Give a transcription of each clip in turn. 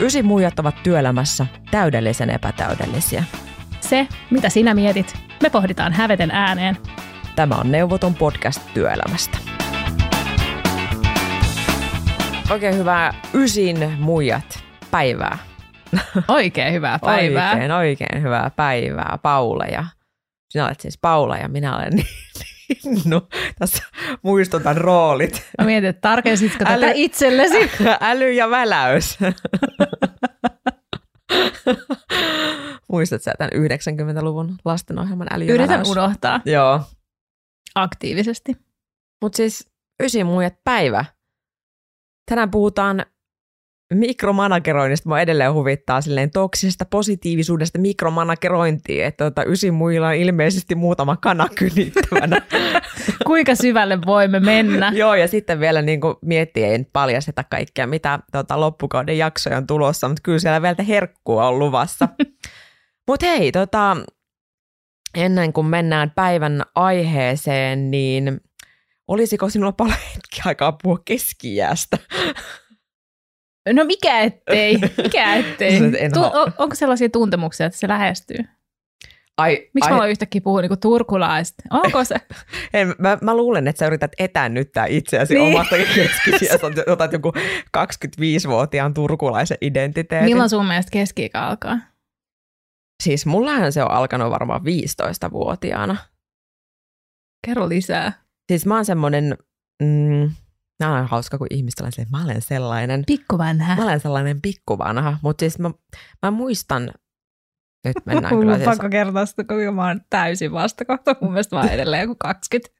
Ysi muijat ovat työelämässä täydellisen epätäydellisiä. Se, mitä sinä mietit, me pohditaan häveten ääneen. Tämä on Neuvoton podcast työelämästä. Oikein hyvää Ysin muijat päivää. Oikein hyvää päivää. Oikein, oikein hyvää päivää, Paula. Ja sinä olet siis Paula ja minä olen Ninnu. Tässä muistutan roolit. Mä mietin, että tarkensitko Äly... tätä itsellesi? Äly ja väläys. Muistat sä tämän 90-luvun lastenohjelman äly ja Yritän väläys? unohtaa Joo. aktiivisesti. Mutta siis ysi muijat päivä. Tänään puhutaan mikromanageroinnista. Mua edelleen huvittaa silleen toksisesta positiivisuudesta mikromanagerointiin, että tota, ysi muilla on ilmeisesti muutama kana kynittävänä. Kuinka syvälle voimme mennä? Joo, ja sitten vielä niin kuin miettii, ei nyt paljasteta kaikkea, mitä tota, loppukauden jaksoja on tulossa, mutta kyllä siellä vielä herkkua on luvassa. mutta hei, tota, ennen kuin mennään päivän aiheeseen, niin olisiko sinulla paljon hetki aikaa puhua keski No mikä ettei, mikä ettei. En Tu- on, onko sellaisia tuntemuksia, että se lähestyy? Ai, Miksi ai, mä aloin yhtäkkiä puhua niinku turkulaista? Onko se? Ei, mä, mä luulen, että sä yrität etännyttää itseäsi Niin. niin. omasta keskisiästä. Otat joku 25-vuotiaan turkulaisen identiteetin. Milloin sun mielestä keski alkaa? Siis mullahan se on alkanut varmaan 15-vuotiaana. Kerro lisää. Siis mä oon semmonen, mm, nämä on hauska, kun ihmiset on että mä olen sellainen, Pikku vanha. mä olen sellainen pikkuvanha, mutta siis mä, mä muistan, nyt mennään kyllä siis, pakko kertoa sitä, kuinka mä oon täysin vastakohta. Mun mielestä mä oon edelleen joku 20.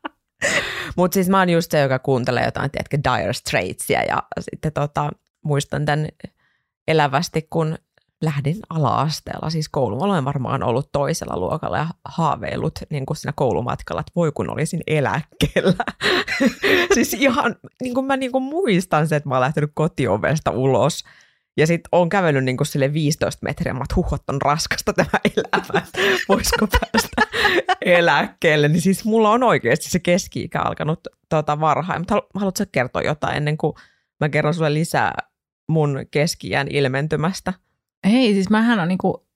mutta siis mä oon just se, joka kuuntelee jotain, tiedätkö, Dire Straitsia ja sitten tota, muistan tämän elävästi, kun lähdin ala-asteella, siis koulu. Olen varmaan ollut toisella luokalla ja haaveillut niin kuin siinä koulumatkalla, että voi kun olisin eläkkeellä. siis ihan, niin kuin mä niin kuin muistan se, että mä oon lähtenyt kotiovesta ulos ja sitten on kävellyt niin kuin sille 15 metriä, mä oon, että huh, että on raskasta tämä elämä, voisiko päästä eläkkeelle. Niin siis mulla on oikeasti se keski-ikä alkanut tota, varhain. Mutta haluatko kertoa jotain ennen kuin mä kerron sulle lisää mun keski ilmentymästä? Ei, siis mähän on niinku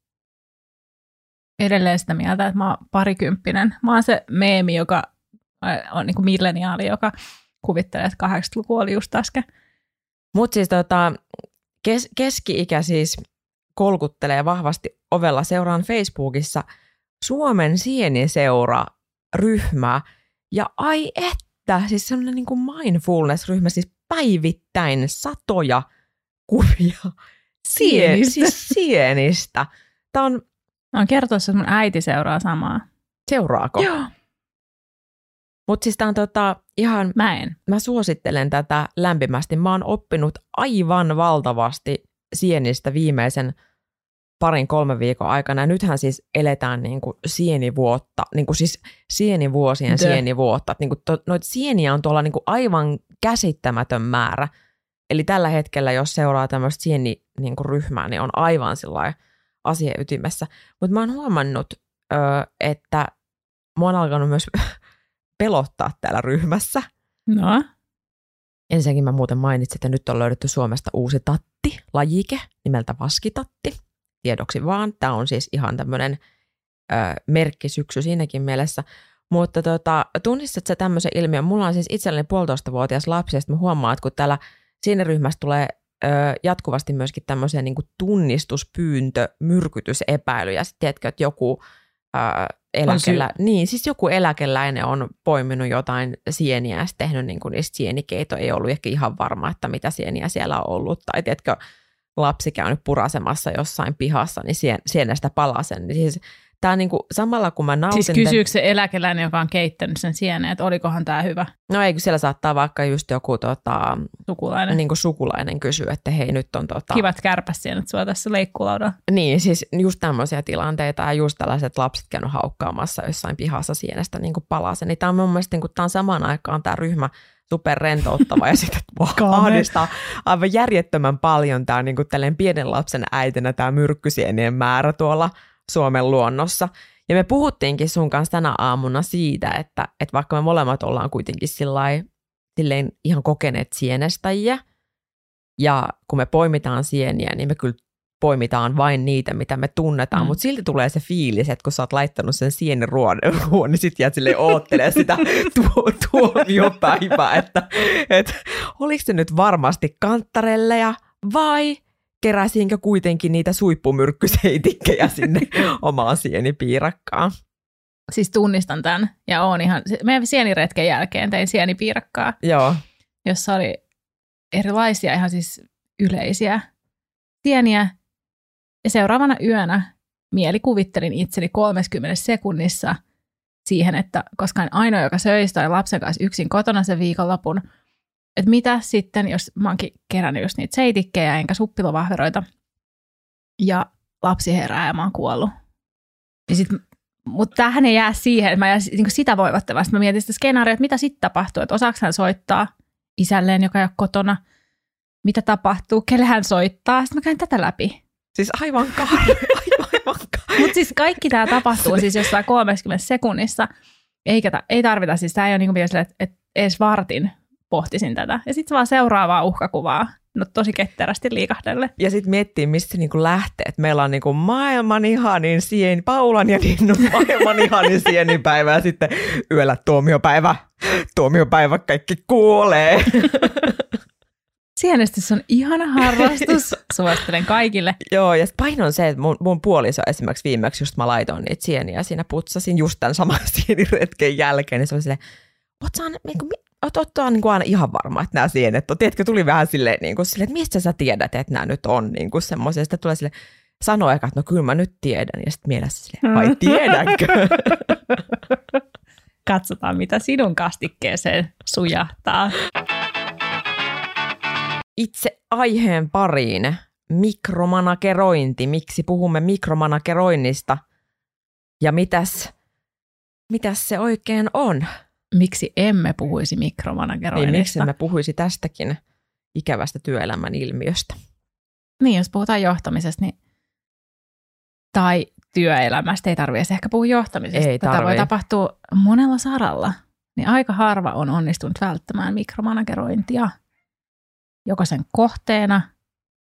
edelleen sitä mieltä, että mä oon parikymppinen. Mä oon se meemi, joka äh, on niinku milleniaali, joka kuvittelee, että 80-luku oli just äsken. Mutta siis tota, kes- keski-ikä siis kolkuttelee vahvasti ovella. Seuraan Facebookissa Suomen sieniseura-ryhmää. Ja ai että, siis semmoinen niin mindfulness-ryhmä, siis päivittäin satoja kuvia Sienistä. siis sienistä. Tämä on, Mä oon kertoa, että mun äiti seuraa samaa. seuraako? Joo. Mutta siis tämä on tota, ihan Mä en. mä suosittelen tätä lämpimästi. Mä oon oppinut aivan valtavasti sienistä viimeisen parin kolmen viikon aikana. Ja nythän siis eletään niin kuin sienivuotta, niin kuin siis sienivuosien Dö. sienivuotta. Niin kuin to, noita sieniä on tuolla niin kuin aivan käsittämätön määrä. Eli tällä hetkellä, jos seuraa tämmöistä sieni niin kuin ryhmää, niin on aivan sillä asia ytimessä. Mutta mä oon huomannut, ö, että mä oon alkanut myös pelottaa täällä ryhmässä. No, Ensinnäkin mä muuten mainitsin, että nyt on löydetty Suomesta uusi tatti, lajike, nimeltä vaskitatti. Tiedoksi vaan, tämä on siis ihan tämmöinen merkkisyksy siinäkin mielessä. Mutta tota, tunnistat sä tämmöisen ilmiön? Mulla on siis itselleni puolitoistavuotias lapsi, ja mä huomaan, että kun täällä siinä ryhmässä tulee ö, jatkuvasti myöskin tämmöisiä niin tunnistuspyyntö, myrkytysepäilyjä. Sitten tiedätkö, että joku ö, eläkelä, niin, siis joku eläkeläinen on poiminut jotain sieniä ja tehnyt niin kuin niistä sienikeito. Ei ollut ehkä ihan varma, että mitä sieniä siellä on ollut. Tai tiedätkö, lapsi käynyt purasemassa jossain pihassa, niin sien, sienestä palasen. Niin siis, tämä on niin kuin, samalla kun mä nautin... siis kysyykö se eläkeläinen, joka on keittänyt sen sieneen, että olikohan tämä hyvä No ei, siellä saattaa vaikka just joku tota, sukulainen. niin kuin sukulainen kysyä, että hei nyt on tota... Kivat kärpäsienet sua tässä leikkulaudalla. Niin, siis just tämmöisiä tilanteita ja just tällaiset lapset käynyt haukkaamassa jossain pihassa sienestä niin kuin palasen. Niin tämä on mun mielestä niin kuin, tämä on samaan aikaan tämä ryhmä super rentouttava ja sitten Kame. ahdistaa aivan järjettömän paljon tämä niin kuin pienen lapsen äitinä tämä myrkkysienien määrä tuolla Suomen luonnossa. Ja me puhuttiinkin sun kanssa tänä aamuna siitä, että, että vaikka me molemmat ollaan kuitenkin sillai, silleen ihan kokeneet sienestäjiä, Ja kun me poimitaan sieniä, niin me kyllä poimitaan vain niitä, mitä me tunnetaan, mm. mutta silti tulee se fiilis, että kun sä oot laittanut sen sieniruon, niin sit jäät silleen oottelee sitä tuo, tuomiopäivää, että, että oliko se nyt varmasti kanttarelleja vai keräsinkö kuitenkin niitä suippumyrkkyseitikkejä sinne omaan sienipiirakkaan. Siis tunnistan tämän ja on ihan, meidän sieniretken jälkeen tein sienipiirakkaa, Joo. jossa oli erilaisia ihan siis yleisiä sieniä. Ja seuraavana yönä mielikuvittelin itseni 30 sekunnissa siihen, että koska en ainoa, joka söi tai lapsen kanssa yksin kotona sen viikonlopun, että mitä sitten, jos mä oonkin kerännyt just niitä seitikkejä enkä suppilovahveroita, ja lapsi herää ja mä oon kuollut. Ja sit, mutta tähän ei jää siihen, että mä jää niin sitä voivattavasti. Mä mietin sitä skenaaria, että mitä sitten tapahtuu, että osaako hän soittaa isälleen, joka ei ole kotona, mitä tapahtuu, kelle hän soittaa. Sitten mä käyn tätä läpi. Siis aivan kar- aivan, Mutta siis kaikki tämä tapahtuu siis jossain 30 sekunnissa, eikä ta- ei tarvita, siis tämä ei ole niin kuin että, että edes vartin pohtisin tätä. Ja sitten vaan seuraavaa uhkakuvaa, no tosi ketterästi liikahdelle. Ja sitten miettii, mistä se niinku lähtee. Et meillä on niinku maailman ihanin sieni, Paulan ja Ninnun maailman ihanin sienipäivä ja sitten yöllä tuomiopäivä. Tuomiopäivä kaikki kuolee. Sienestys on ihana harrastus. Suosittelen kaikille. Joo, ja paino on se, että mun, mun puoliso esimerkiksi viimeksi just mä laitoin niitä sieniä siinä putsasin just tämän saman sieniretken jälkeen, niin se oli silleen, niin oot, oot niin kuin aina ihan varma, että nämä sienet on. Tiedätkö, tuli vähän silleen, niin kuin, silleen että mistä sä tiedät, että nämä nyt on niin kuin semmoisia. Sitten tulee sille sanoo eka, että no kyllä mä nyt tiedän. Ja sitten mielessä silleen, vai tiedänkö? Katsotaan, mitä sinun kastikkeeseen sujahtaa. Itse aiheen pariin mikromanagerointi. Miksi puhumme mikromanageroinnista? Ja mitäs, mitäs se oikein on? Miksi emme puhuisi mikromanageroinnista? Niin, miksi me puhuisi tästäkin ikävästä työelämän ilmiöstä? Niin, jos puhutaan johtamisesta, niin tai työelämästä ei tarvitse ehkä puhua johtamisesta. Ei Tätä tarvii. voi tapahtua monella saralla. Niin aika harva on onnistunut välttämään mikromanagerointia joko sen kohteena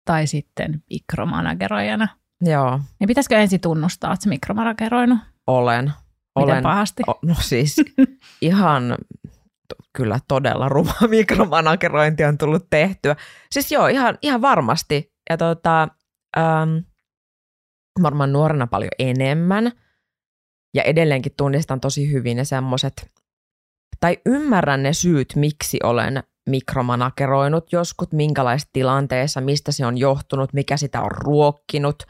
tai sitten mikromanageroijana. Joo, Niin pitäisikö ensin tunnustaa, että se mikromanageroinut? olen. Miten olen pahasti? O, no siis ihan t- kyllä todella ruma mikromanagerointi on tullut tehtyä. Siis joo, ihan, ihan varmasti. Ja tota, ähm, varmaan nuorena paljon enemmän. Ja edelleenkin tunnistan tosi hyvin ne semmoiset, tai ymmärrän ne syyt, miksi olen mikromanageroinut joskus, minkälaisissa tilanteissa, mistä se on johtunut, mikä sitä on ruokkinut.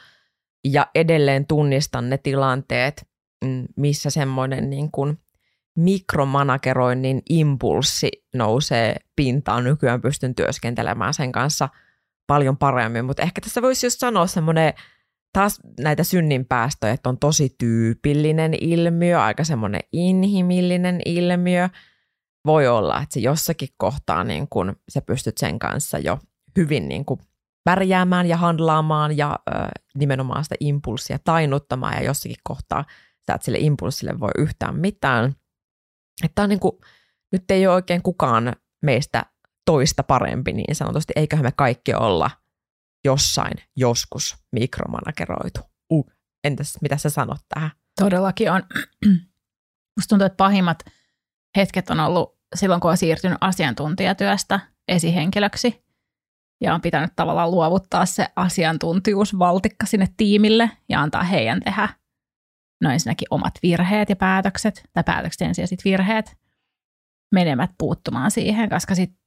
Ja edelleen tunnistan ne tilanteet, missä semmoinen niin kuin mikromanageroinnin impulssi nousee pintaan. Nykyään pystyn työskentelemään sen kanssa paljon paremmin, mutta ehkä tässä voisi just sanoa semmoinen taas näitä synninpäästöjä, että on tosi tyypillinen ilmiö, aika semmoinen inhimillinen ilmiö. Voi olla, että se jossakin kohtaa niin kun sä pystyt sen kanssa jo hyvin niin kuin pärjäämään ja handlaamaan ja ö, nimenomaan sitä impulssia tainuttamaan ja jossakin kohtaa sä et sille impulssille voi yhtään mitään. Että on niin kuin, nyt ei ole oikein kukaan meistä toista parempi niin sanotusti, eiköhän me kaikki olla jossain joskus mikromanageroitu. Uh, entäs mitä sä sanot tähän? Todellakin on. Musta tuntuu, että pahimmat hetket on ollut silloin, kun on siirtynyt asiantuntijatyöstä esihenkilöksi ja on pitänyt tavallaan luovuttaa se asiantuntijuusvaltikka sinne tiimille ja antaa heidän tehdä no ensinnäkin omat virheet ja päätökset, tai päätökset ensin ja sitten virheet, menemät puuttumaan siihen, koska sitten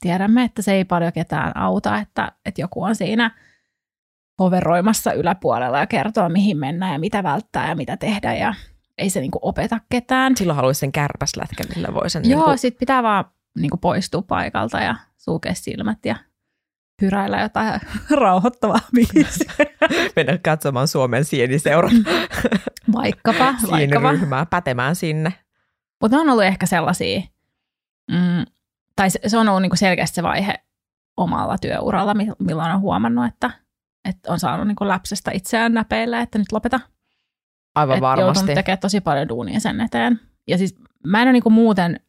tiedämme, että se ei paljon ketään auta, että, että joku on siinä hoveroimassa yläpuolella ja kertoo, mihin mennään ja mitä välttää ja mitä tehdä ja ei se niinku opeta ketään. Silloin haluaisin sen kärpäslätkän, millä voi sen Joo, niin kuin, sit pitää vaan niinku poistua paikalta ja sulkea silmät ja hyräillä jotain rauhoittavaa biisiä. mennä katsomaan Suomen sieniseuran Vaikkapa, vaikkapa. sieniryhmää pätemään sinne. Mutta ne on ollut ehkä sellaisia, mm, tai se, se on ollut niinku selkeästi se vaihe omalla työuralla, mi- milloin on huomannut, että, että on saanut niinku läpsästä itseään näpeillä, että nyt lopeta. Aivan Et varmasti. joutunut tekemään tosi paljon duunia sen eteen. Ja siis mä en ole niinku muuten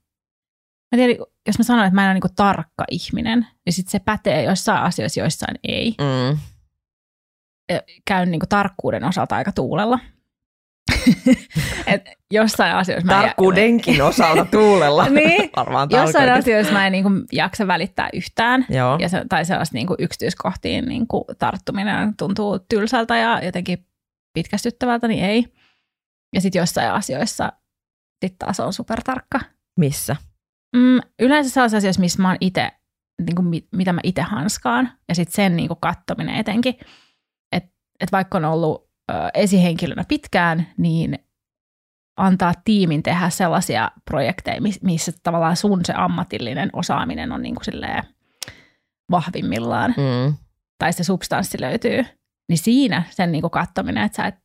Mä tiedän, jos mä sanon, että mä en ole niinku tarkka ihminen, niin sit se pätee joissain asioissa, joissain ei. Mm. Käyn niinku tarkkuuden osalta aika tuulella. Et jossain asioissa mä en- Tarkkuudenkin osalta tuulella. Niin, Varmaan Jossain asioissa mä en niinku jaksa välittää yhtään. Joo. Ja se, tai sellaista niinku yksityiskohtiin niinku tarttuminen tuntuu tylsältä ja jotenkin pitkästyttävältä, niin ei. Ja sitten jossain asioissa sit taas on supertarkka. Missä? Mm, yleensä sellaisissa asioissa, missä mä oon itse, niinku, mit, mitä mä itse hanskaan, ja sitten sen niinku kattominen etenkin. Että et vaikka on ollut esihenkilönä pitkään, niin antaa tiimin tehdä sellaisia projekteja, mis- missä tavallaan sun se ammatillinen osaaminen on niinku silleen vahvimmillaan, Mm. tai se substanssi löytyy, niin siinä sen niinku kattominen, että sä et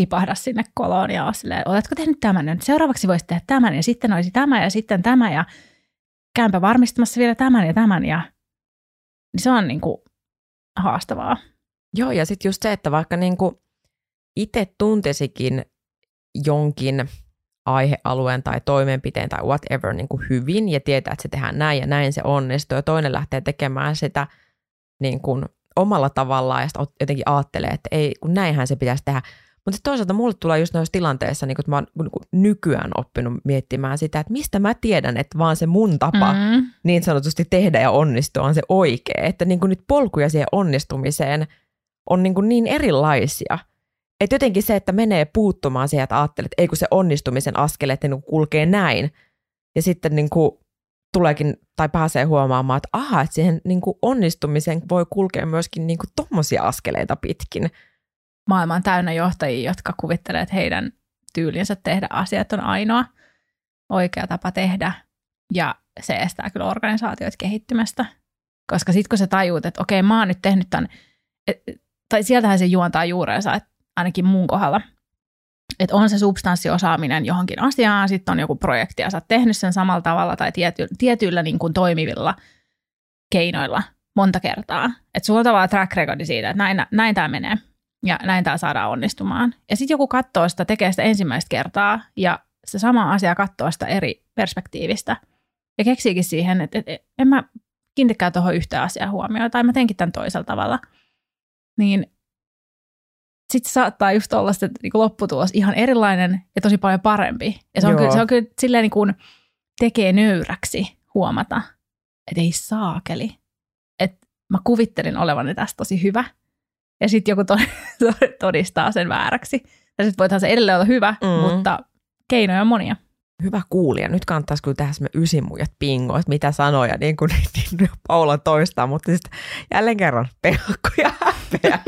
tipahda sinne koloon ja ole silleen, oletko tehnyt tämän nyt? Seuraavaksi voisi tehdä tämän ja sitten olisi tämä ja sitten tämä ja käympä varmistamassa vielä tämän ja tämän ja niin se on niinku haastavaa. Joo, ja sitten just se, että vaikka niinku itse tuntisikin jonkin aihealueen tai toimenpiteen tai whatever niin kuin hyvin ja tietää, että se tehdään näin ja näin se onnistuu ja toinen lähtee tekemään sitä niin kuin omalla tavallaan ja sitten jotenkin ajattelee, että ei, kun näinhän se pitäisi tehdä. Mutta sitten toisaalta mulle tulee just noissa tilanteissa, niin kun mä oon niin nykyään oppinut miettimään sitä, että mistä mä tiedän, että vaan se mun tapa Mm. niin sanotusti tehdä ja onnistua on se oikea. Että niin kuin nyt polkuja siihen onnistumiseen on niin, kuin niin erilaisia. Että jotenkin se, että menee puuttumaan siihen, että ajattelet, että ei kun se onnistumisen askeleet niin kuin kulkee näin. Ja sitten niin kuin tuleekin tai pääsee huomaamaan, että aha, että siihen niin kuin onnistumiseen voi kulkea myöskin niin kuin tommosia askeleita pitkin. Maailma on täynnä johtajia, jotka kuvittelee, että heidän tyylinsä tehdä asiat on ainoa oikea tapa tehdä. Ja se estää kyllä organisaatioita kehittymästä. Koska sitten kun sä tajuut, että okei, mä oon nyt tehnyt tämän, tai sieltähän se juontaa juurensa, ainakin mun kohdalla, että on se substanssiosaaminen johonkin asiaan, sitten on joku projekti ja sä oot tehnyt sen samalla tavalla tai tiety, tietyillä niin kuin toimivilla keinoilla monta kertaa. Että sulla on tavallaan track recordi siitä, että näin, näin tämä menee ja näin tämä saadaan onnistumaan. Ja sitten joku katsoo sitä, tekee sitä ensimmäistä kertaa ja se sama asia katsoo sitä eri perspektiivistä ja keksiikin siihen, että, että en mä kiinnitäkään tuohon yhtä asiaa huomioon tai mä teenkin tämän toisella tavalla. Niin sitten saattaa just olla se niin lopputulos ihan erilainen ja tosi paljon parempi. Ja se on, Joo. kyllä, se on kyllä silleen niin kuin tekee nöyräksi huomata, että ei saakeli. Että mä kuvittelin olevani tästä tosi hyvä. Ja sitten joku to- todistaa sen vääräksi. Ja sitten voithan se edelleen olla hyvä, mm. mutta keinoja on monia. Hyvä kuulija. Nyt kannattaisi kyllä tehdä semmoinen ysimujat bingo, että mitä sanoja niin kuin niin Paula toistaa, mutta sitten jälleen kerran pelko häpeä.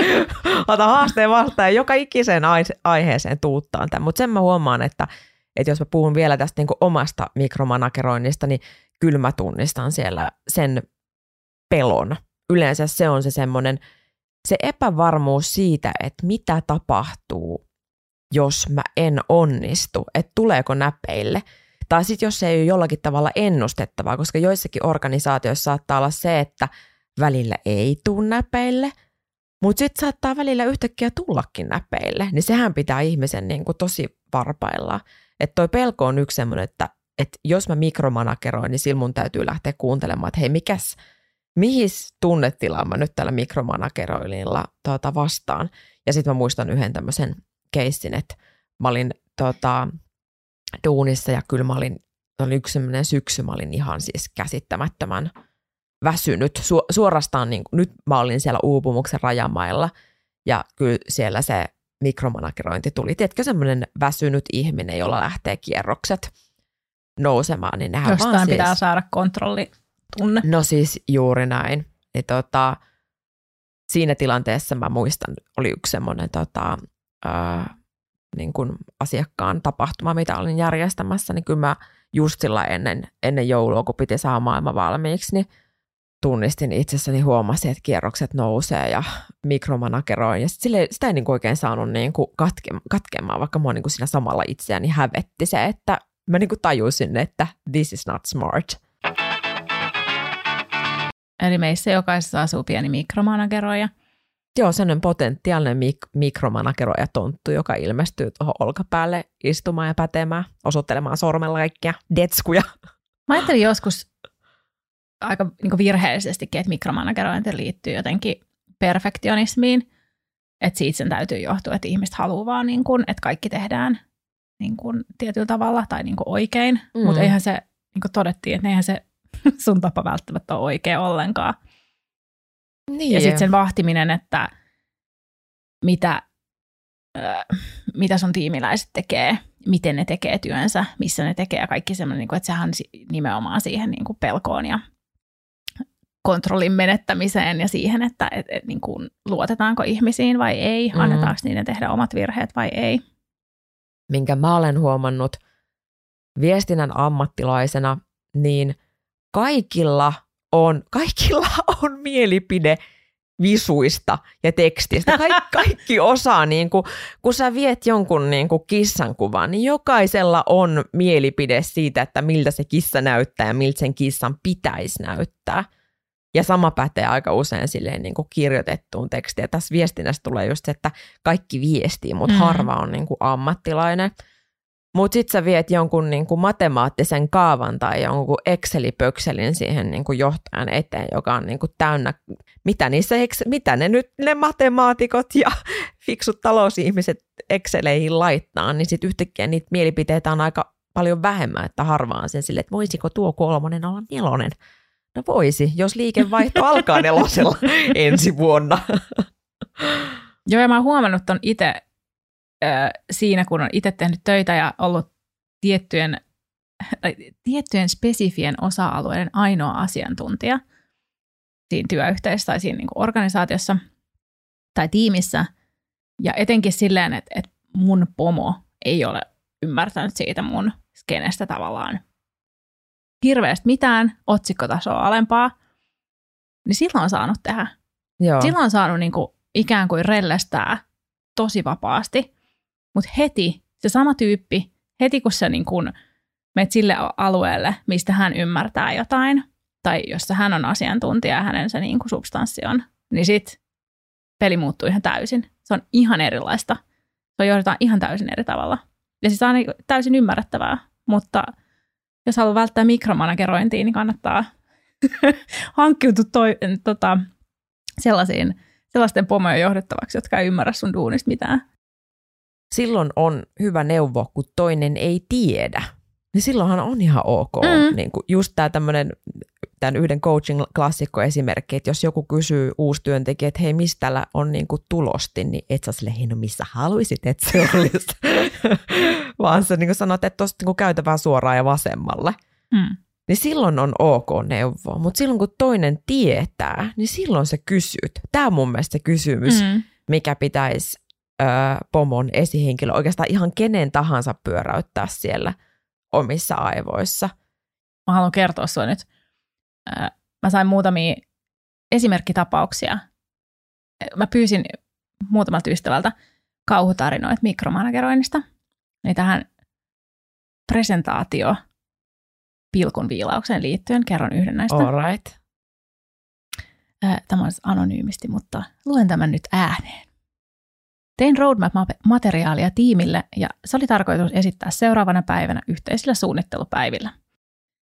Ota haasteen vastaan ja joka ikiseen ai- aiheeseen tuuttaan tämän. Mutta sen mä huomaan, että, että jos mä puhun vielä tästä niin kuin omasta mikromanageroinnista, niin kyllä mä tunnistan siellä sen pelon. Yleensä se on se semmoinen, se epävarmuus siitä, että mitä tapahtuu, jos mä en onnistu, että tuleeko näpeille. Tai sitten jos se ei ole jollakin tavalla ennustettavaa, koska joissakin organisaatioissa saattaa olla se, että välillä ei tule näpeille, mutta sitten saattaa välillä yhtäkkiä tullakin näpeille, niin sehän pitää ihmisen niin kuin tosi varpailla. Että toi pelko on yksi semmoinen, että, että jos mä mikromanageroin, niin silloin mun täytyy lähteä kuuntelemaan, että hei, mikäs, mihin tunnetilaan mä nyt tällä mikromanageroinnilla tuota vastaan. Ja sitten mä muistan yhden tämmöisen keissin, että mä olin tota, duunissa ja kyllä mä olin, oli yksi semmoinen syksy, mä olin ihan siis käsittämättömän väsynyt. Su- suorastaan niin nyt mä olin siellä uupumuksen rajamailla ja kyllä siellä se mikromanagerointi tuli. Tiedätkö semmoinen väsynyt ihminen, jolla lähtee kierrokset nousemaan, niin nehän Jostain vaan pitää siis, saada kontrollitunne. No siis juuri näin. Ja tota, siinä tilanteessa mä muistan, oli yksi semmoinen tota, ää, niin kuin asiakkaan tapahtuma, mitä olin järjestämässä, niin kyllä mä just sillä ennen, ennen joulua, kun piti saada maailma valmiiksi, niin tunnistin itsessäni, huomasin, että kierrokset nousee ja mikromanageroin. Ja sit sille, sitä ei niin oikein saanut niin kuin katke, katkemaan, vaikka mua niin kuin siinä samalla itseäni hävetti se, että mä niin kuin tajusin, että this is not smart. Eli meissä jokaisessa asuu pieni mikromanageroija. Joo, sellainen potentiaalinen mik- mikromanageroija tonttu, joka ilmestyy tuohon olkapäälle istumaan ja pätemään, osoittelemaan sormella kaikkia detskuja. Mä ajattelin joskus aika niin virheellisestikin, että mikromanagerointi liittyy jotenkin perfektionismiin, että siitä sen täytyy johtua, että ihmiset haluaa vaan, niin kuin, että kaikki tehdään niin kuin, tietyllä tavalla tai niin kuin oikein, mm. mutta eihän se, niin kuin todettiin, että eihän se sun tapa välttämättä ole oikea ollenkaan. Niin. Ja sitten sen vahtiminen, että mitä, äh, mitä sun tiimiläiset tekee, miten ne tekee työnsä, missä ne tekee ja kaikki semmoinen, niin kuin, että sehän nimenomaan siihen niin kuin pelkoon ja kontrollin menettämiseen ja siihen, että et, et, niin kuin, luotetaanko ihmisiin vai ei, mm. annetaanko niiden tehdä omat virheet vai ei. Minkä mä olen huomannut viestinnän ammattilaisena, niin kaikilla on, kaikilla on mielipide visuista ja tekstistä. Kaik, kaikki osaa, niin kuin, kun sä viet jonkun niin kuin kissan kuvan, niin jokaisella on mielipide siitä, että miltä se kissa näyttää ja miltä sen kissan pitäisi näyttää. Ja sama pätee aika usein silleen niin kuin kirjoitettuun tekstiin. Ja tässä viestinnässä tulee just se, että kaikki viestii, mutta mm. harva on niin kuin ammattilainen. Mutta sitten sä viet jonkun niin kuin matemaattisen kaavan tai jonkun Exceli-pökselin siihen niin kuin johtajan eteen, joka on niin kuin täynnä, mitä, niissä, mitä ne nyt ne matemaatikot ja fiksut talousihmiset Exceleihin laittaa, niin sitten yhtäkkiä niitä mielipiteitä on aika paljon vähemmän, että harvaan sen sille, että voisiko tuo kolmonen olla nelonen. No voisi, jos liikevaihto alkaa nelosella ensi vuonna. Joo, ja mä oon huomannut ton itse siinä, kun on itse tehnyt töitä ja ollut tiettyjen, tiettyjen spesifien osa-alueiden ainoa asiantuntija siinä työyhteisössä tai siinä niin kuin organisaatiossa tai tiimissä. Ja etenkin silleen, että, että mun pomo ei ole ymmärtänyt siitä mun skenestä tavallaan hirveästi mitään, otsikkotasoa alempaa, niin silloin on saanut tehdä. Joo. Silloin on saanut niin kuin ikään kuin rellestää tosi vapaasti. Mutta heti se sama tyyppi, heti kun sä niin kun menet sille alueelle, mistä hän ymmärtää jotain, tai jossa hän on asiantuntija ja hänen se niin substanssi on, niin sit peli muuttuu ihan täysin. Se on ihan erilaista. Se johdetaan ihan täysin eri tavalla. Ja siis on täysin ymmärrettävää, mutta jos haluaa välttää mikromanagerointia, niin kannattaa hankkiutua toi, tota, sellaisiin, sellaisten pomojen johdettavaksi, jotka ei ymmärrä sun duunista mitään silloin on hyvä neuvo, kun toinen ei tiedä. Niin silloinhan on ihan ok. Mm. Niin kuin just tämä tämmöinen tämän yhden coaching-klassikko esimerkki, että jos joku kysyy uusi työntekijä, että hei, mistä täällä on niin kuin tulosti, niin et sä sille, hei, no missä haluaisit, että se olisi. Vaan sä niin kuin sanot, että tuosta niin käytävää suoraan ja vasemmalle. Mm. Niin silloin on ok neuvoa. Mutta silloin kun toinen tietää, niin silloin sä kysyt. Tämä on mun mielestä se kysymys, mm. mikä pitäisi ö, pomon esihenkilö, oikeastaan ihan kenen tahansa pyöräyttää siellä omissa aivoissa. Mä haluan kertoa sulle nyt. Mä sain muutamia esimerkkitapauksia. Mä pyysin muutamalta ystävältä kauhutarinoita mikromanageroinnista. Niin tähän presentaatio pilkun viilaukseen liittyen kerron yhden näistä. All right. Tämä on anonyymisti, mutta luen tämän nyt ääneen. Tein roadmap-materiaalia tiimille ja se oli tarkoitus esittää seuraavana päivänä yhteisillä suunnittelupäivillä.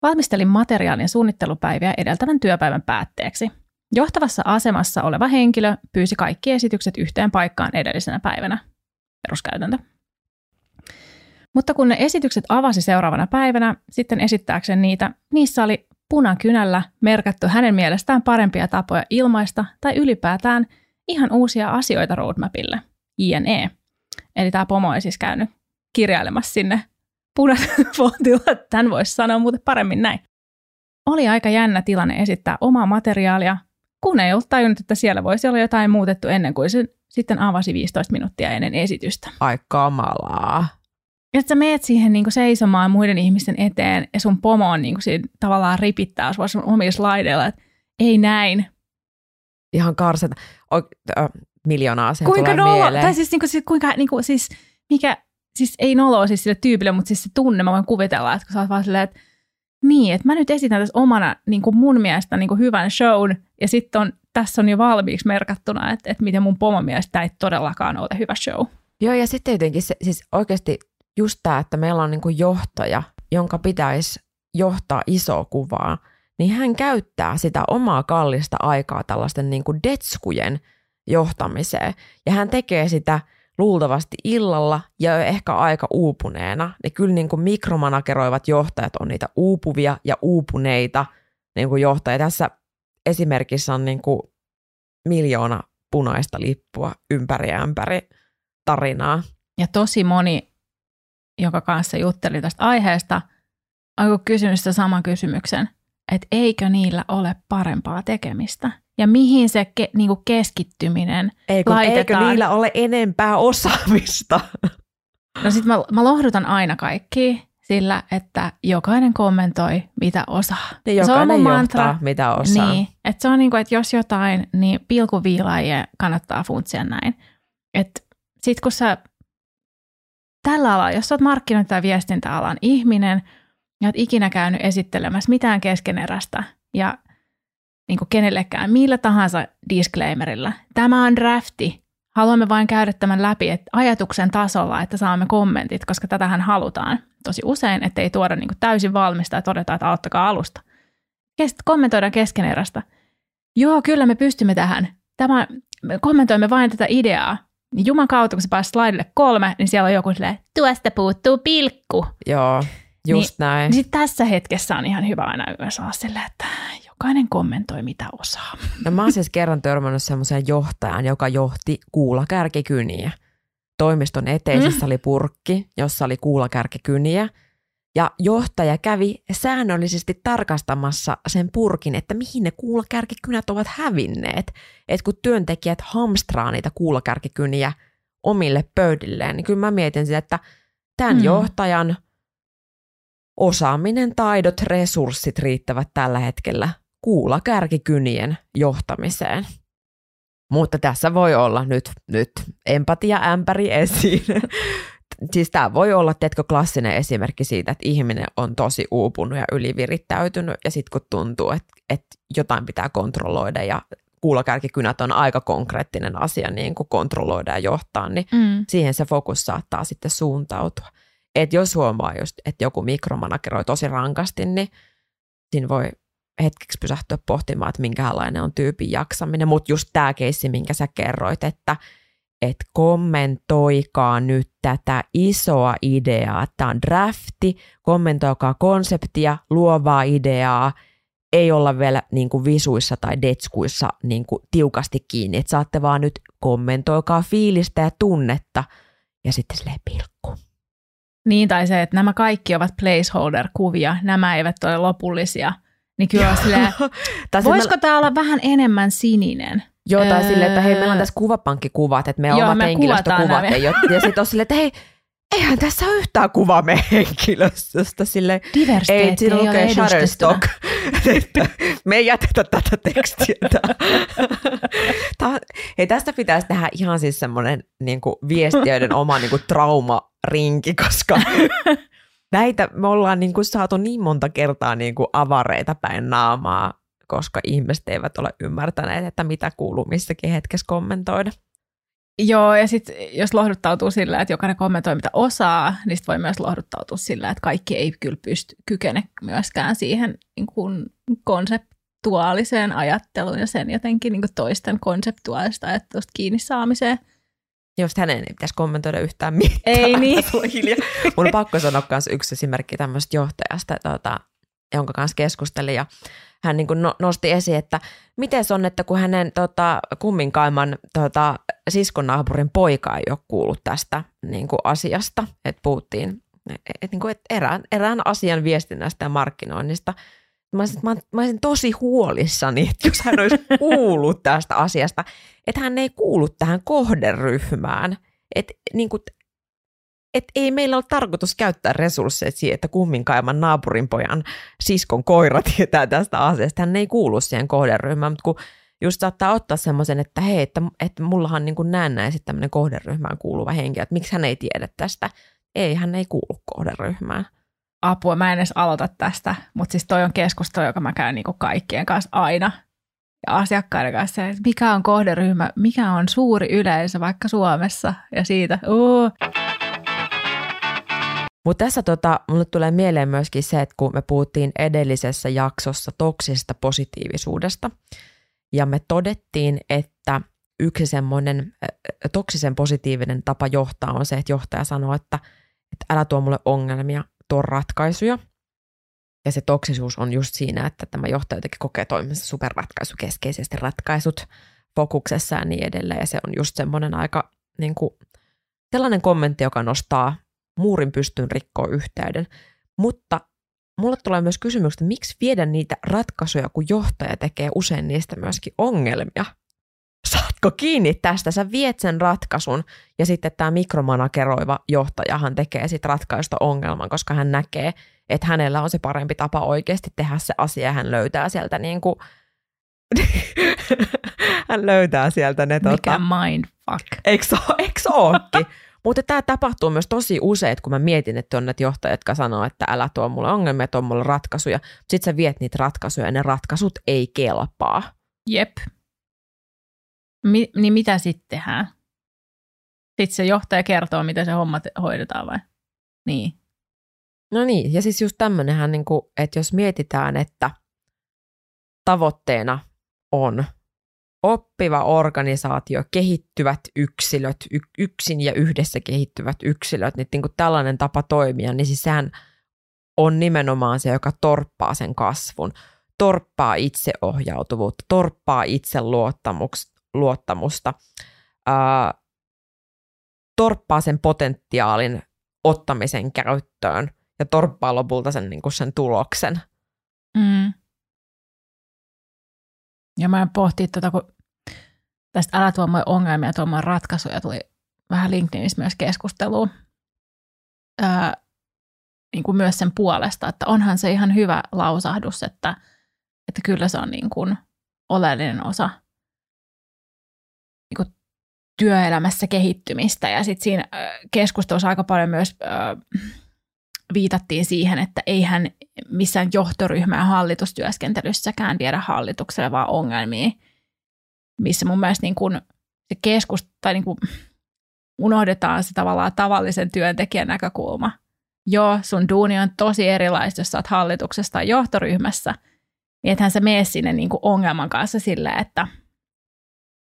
Valmistelin materiaalin suunnittelupäiviä edeltävän työpäivän päätteeksi. Johtavassa asemassa oleva henkilö pyysi kaikki esitykset yhteen paikkaan edellisenä päivänä. Peruskäytäntö. Mutta kun ne esitykset avasi seuraavana päivänä, sitten esittääkseen niitä, niissä oli punakynällä merkattu hänen mielestään parempia tapoja ilmaista tai ylipäätään ihan uusia asioita roadmapille – INE. Eli tämä pomo ei siis käynyt kirjailemassa sinne punaisella että tämän voisi sanoa muuten paremmin näin. Oli aika jännä tilanne esittää omaa materiaalia, kun ei ollut tajunnut, että siellä voisi olla jotain muutettu ennen kuin se sitten avasi 15 minuuttia ennen esitystä. Ai kamalaa. Ja että sä meet siihen niin seisomaan muiden ihmisten eteen ja sun pomo on niin kuin tavallaan ripittää sua sun omilla slaideilla, että ei näin. Ihan karseta miljoonaa asiaa kuinka tulee nolo, mieleen. Tai siis, niin kuin, siis, kuinka, niin kuin, siis mikä, siis ei noloa siis sille tyypille, mutta siis se tunne, mä voin kuvitella, että kun sä oot vaan silleen, että niin, että mä nyt esitän tässä omana niin kuin mun mielestä niin kuin hyvän shown, ja sitten on, tässä on jo valmiiksi merkattuna, että, että miten mun pomon mielestä tämä ei todellakaan ole hyvä show. Joo, ja sitten jotenkin se, siis oikeasti just tämä, että meillä on niin kuin johtaja, jonka pitäisi johtaa isoa kuvaa, niin hän käyttää sitä omaa kallista aikaa tällaisten niin kuin detskujen johtamiseen. Ja hän tekee sitä luultavasti illalla ja ehkä aika uupuneena. Niin kyllä niin kuin mikromanageroivat johtajat on niitä uupuvia ja uupuneita niin kuin johtajia. Tässä esimerkissä on niin kuin miljoona punaista lippua ympäri ja ympäri tarinaa. Ja tosi moni, joka kanssa jutteli tästä aiheesta, alkoi kysynyt sitä saman kysymyksen, että eikö niillä ole parempaa tekemistä? Ja mihin se ke, niinku keskittyminen Eikö, laitetaan? eikö niillä ole enempää osaamista? No sit mä, mä lohdutan aina kaikki sillä, että jokainen kommentoi, mitä osaa. Niin se on jokainen mun johtaa, mantra. mitä osaa. Niin, että se on niin kuin, että jos jotain, niin pilkuviilaajia kannattaa funtsia näin. Että sit kun sä tällä alalla, jos sä oot markkinointi- tai viestintäalan ihminen, ja oot ikinä käynyt esittelemässä mitään keskeneräistä ja niin kuin kenellekään, millä tahansa disclaimerilla. Tämä on drafti. Haluamme vain käydä tämän läpi että ajatuksen tasolla, että saamme kommentit, koska tätähän halutaan tosi usein, ettei tuoda niin kuin täysin valmista ja todeta, että aloittakaa alusta. Sitten kommentoidaan keskeneräistä. Joo, kyllä me pystymme tähän. Tämä, me kommentoimme vain tätä ideaa. Niin Juman kautta, kun sä pääset slaidille kolme, niin siellä on joku silleen, tuosta puuttuu pilkku. Joo, just näin. Niin sitten tässä hetkessä on ihan hyvä aina myös olla silleen, että jokainen kommentoi mitä osaa. No mä oon siis kerran törmännyt semmoiseen johtajan, joka johti kuulakärkikyniä. Toimiston eteisessä mm. oli purkki, jossa oli kuulakärkikyniä. Ja johtaja kävi säännöllisesti tarkastamassa sen purkin, että mihin ne kuulakärkikynät ovat hävinneet. Et kun työntekijät hamstraa niitä kuulakärkikyniä omille pöydilleen, niin kyllä mä mietin sitä, että tämän mm. johtajan osaaminen, taidot, resurssit riittävät tällä hetkellä kuulakärkikynien johtamiseen. Mutta tässä voi olla nyt, nyt empatia ämpäri esiin. siis tämä voi olla, teetkö, klassinen esimerkki siitä, että ihminen on tosi uupunut ja ylivirittäytynyt ja sitten kun tuntuu, että, että jotain pitää kontrolloida ja kuulakärkikynät on aika konkreettinen asia niin kuin kontrolloida ja johtaa, niin Mm. siihen se fokus saattaa sitten suuntautua. Et jos huomaa just, että joku mikromanageroi tosi rankasti, niin siinä voi hetkeksi pysähtyä pohtimaan, että minkälainen on tyypin jaksaminen. Mutta just tämä keissi, minkä sä kerroit, että et kommentoikaa nyt tätä isoa ideaa. Tämä on drafti, kommentoikaa konseptia, luovaa ideaa, ei olla vielä niin kuin visuissa tai detskuissa niin kuin tiukasti kiinni. Et saatte vaan nyt kommentoikaa fiilistä ja tunnetta ja sitten silleen pilkku. Niin, tai se, että nämä kaikki ovat placeholder-kuvia, nämä eivät ole lopullisia. Niin kyllä on silleen, voisiko tämä olla vähän enemmän sininen? Joo, tai Öö. silleen, että hei, meillä on tässä kuvapankkikuvat, että meidän Joo, omat me henkilöstökuvat ei ole. Ja sitten on silleen, että hei, eihän tässä ole yhtään kuvaa meidän henkilöstöstä. Silleen, ei, Diversiteetti siinä ei, ole lukee. Shutterstock. että me ei jätetä tätä tekstiä. Tää, hei, tästä pitäisi tehdä ihan siis semmoinen niin viestiöiden oma niin kuin traumarinki, koska näitä me ollaan niin kuin saatu niin monta kertaa niin kuin avareita päin naamaa, koska ihmiset eivät ole ymmärtäneet, että mitä kuuluu missäkin hetkessä kommentoida. Joo, ja sitten jos lohduttautuu sillä, että jokainen kommentoi mitä osaa, niin sit voi myös lohduttautua sillä, että kaikki ei kyllä pysty, kykene myöskään siihen niin kuin konseptuaaliseen ajatteluun ja sen jotenkin niin kuin toisten konseptuaalista ajattelusta kiinni saamiseen. Jos hänen ei pitäisi kommentoida yhtään mitään. Ei niin. Hiljaa. Mun on pakko sanoa myös yksi esimerkki tämmöisestä johtajasta, tota, jonka kanssa keskustelin. Ja hän niin no, nosti esiin, että miten se on, että kun hänen tota, kumminkaiman tota, siskon naapurin poika ei ole kuullut tästä niin kuin asiasta, että puhuttiin et, niin kuin, et erään, erään asian viestinnästä ja markkinoinnista. Mä olisin, mä, mä olisin tosi huolissani, että jos hän olisi kuullut tästä asiasta, että hän ei kuulu tähän kohderyhmään. Että niin kuin, et ei meillä ole tarkoitus käyttää resursseja siihen, että kumminkaiman naapurin pojan siskon koira tietää tästä asiasta. Hän ei kuulu siihen kohderyhmään, mutta kun just saattaa ottaa semmoisen, että hei, että, että mullahan niin kuin näennäisesti tämmöinen kohderyhmään kuuluva henkilö, että miksi hän ei tiedä tästä. Ei, hän ei kuulu kohderyhmään. Apua, mä en edes aloita tästä, mutta siis toi on keskustelu, joka mä käyn niin kuin kaikkien kanssa aina. Ja asiakkaiden kanssa, että mikä on kohderyhmä, mikä on suuri yleisö vaikka Suomessa. Ja siitä, uu, Mutta tässä tota, mulle tulee mieleen myöskin se, että kun me puhuttiin edellisessä jaksossa toksisesta positiivisuudesta, ja me todettiin, että yksi semmoinen toksisen positiivinen tapa johtaa on se, että johtaja sanoo, että, että älä tuo mulle ongelmia, tuo ratkaisuja. Ja se toksisuus on just siinä, että tämä johtaja jotenkin kokee toimimassa superratkaisukeskeisesti ratkaisut fokuksessa ja niin edelleen. Ja se on just semmoinen aika niin kuin, sellainen kommentti, joka nostaa muurin pystyyn rikkoa yhteyden. Mutta mulle tulee myös kysymys, että miksi viedä niitä ratkaisuja, kun johtaja tekee usein niistä myöskin ongelmia? Saatko kiinni tästä? Sä viet sen ratkaisun ja sitten tämä mikromanageroiva johtajahan tekee sitten ratkaista ongelman, koska hän näkee, että hänellä on se parempi tapa oikeasti tehdä se asia ja hän löytää sieltä niin kuin hän löytää sieltä ne... Mikä tota... mindfuck. Eikö, eikö ookin? Mutta tämä tapahtuu myös tosi usein, kun mä mietin, että on näitä johtajat, jotka sanoo, että älä tuo mulle ongelmia, tuo mulle ratkaisuja. Sitten sä viet niitä ratkaisuja ja ne ratkaisut ei kelpaa. Jep. Mi- niin mitä sitten tehdään? Sitten se johtaja kertoo, miten se homma te- hoidetaan vai? Niin. No niin, ja siis just tämmöinenhän, niin kuin, että jos mietitään, että tavoitteena on oppiva organisaatio, kehittyvät yksilöt, y- yksin ja yhdessä kehittyvät yksilöt, niin, niin kuin tällainen tapa toimia, niin siis sehän on nimenomaan se, joka torppaa sen kasvun, torppaa itseohjautuvuutta, torppaa itseluottamusta, ää, torppaa sen potentiaalin ottamisen käyttöön ja torppaa lopulta sen, niin kuin sen tuloksen. Mm. Ja mä pohtin tuota, kun tästä älä tuo ongelmia, tuo ratkaisuja tuli vähän LinkedInissä myös keskusteluun. Öö, niin kuin myös sen puolesta, että onhan se ihan hyvä lausahdus, että, että kyllä se on niin kuin oleellinen osa työelämässä kehittymistä. Ja sitten siinä keskustelussa aika paljon myös viitattiin siihen, että eihän missään johtoryhmä ja hallitustyöskentelyssäkään viedä hallitukselle vaan ongelmia, missä mun mielestä niin kun se keskus, tai niin kuin unohdetaan se tavallaan tavallisen työntekijän näkökulma. Joo, sun duuni on tosi erilaista, jos sä oot hallituksessa tai johtoryhmässä, niin ethän sä mene sinne niin ongelman kanssa silleen, että –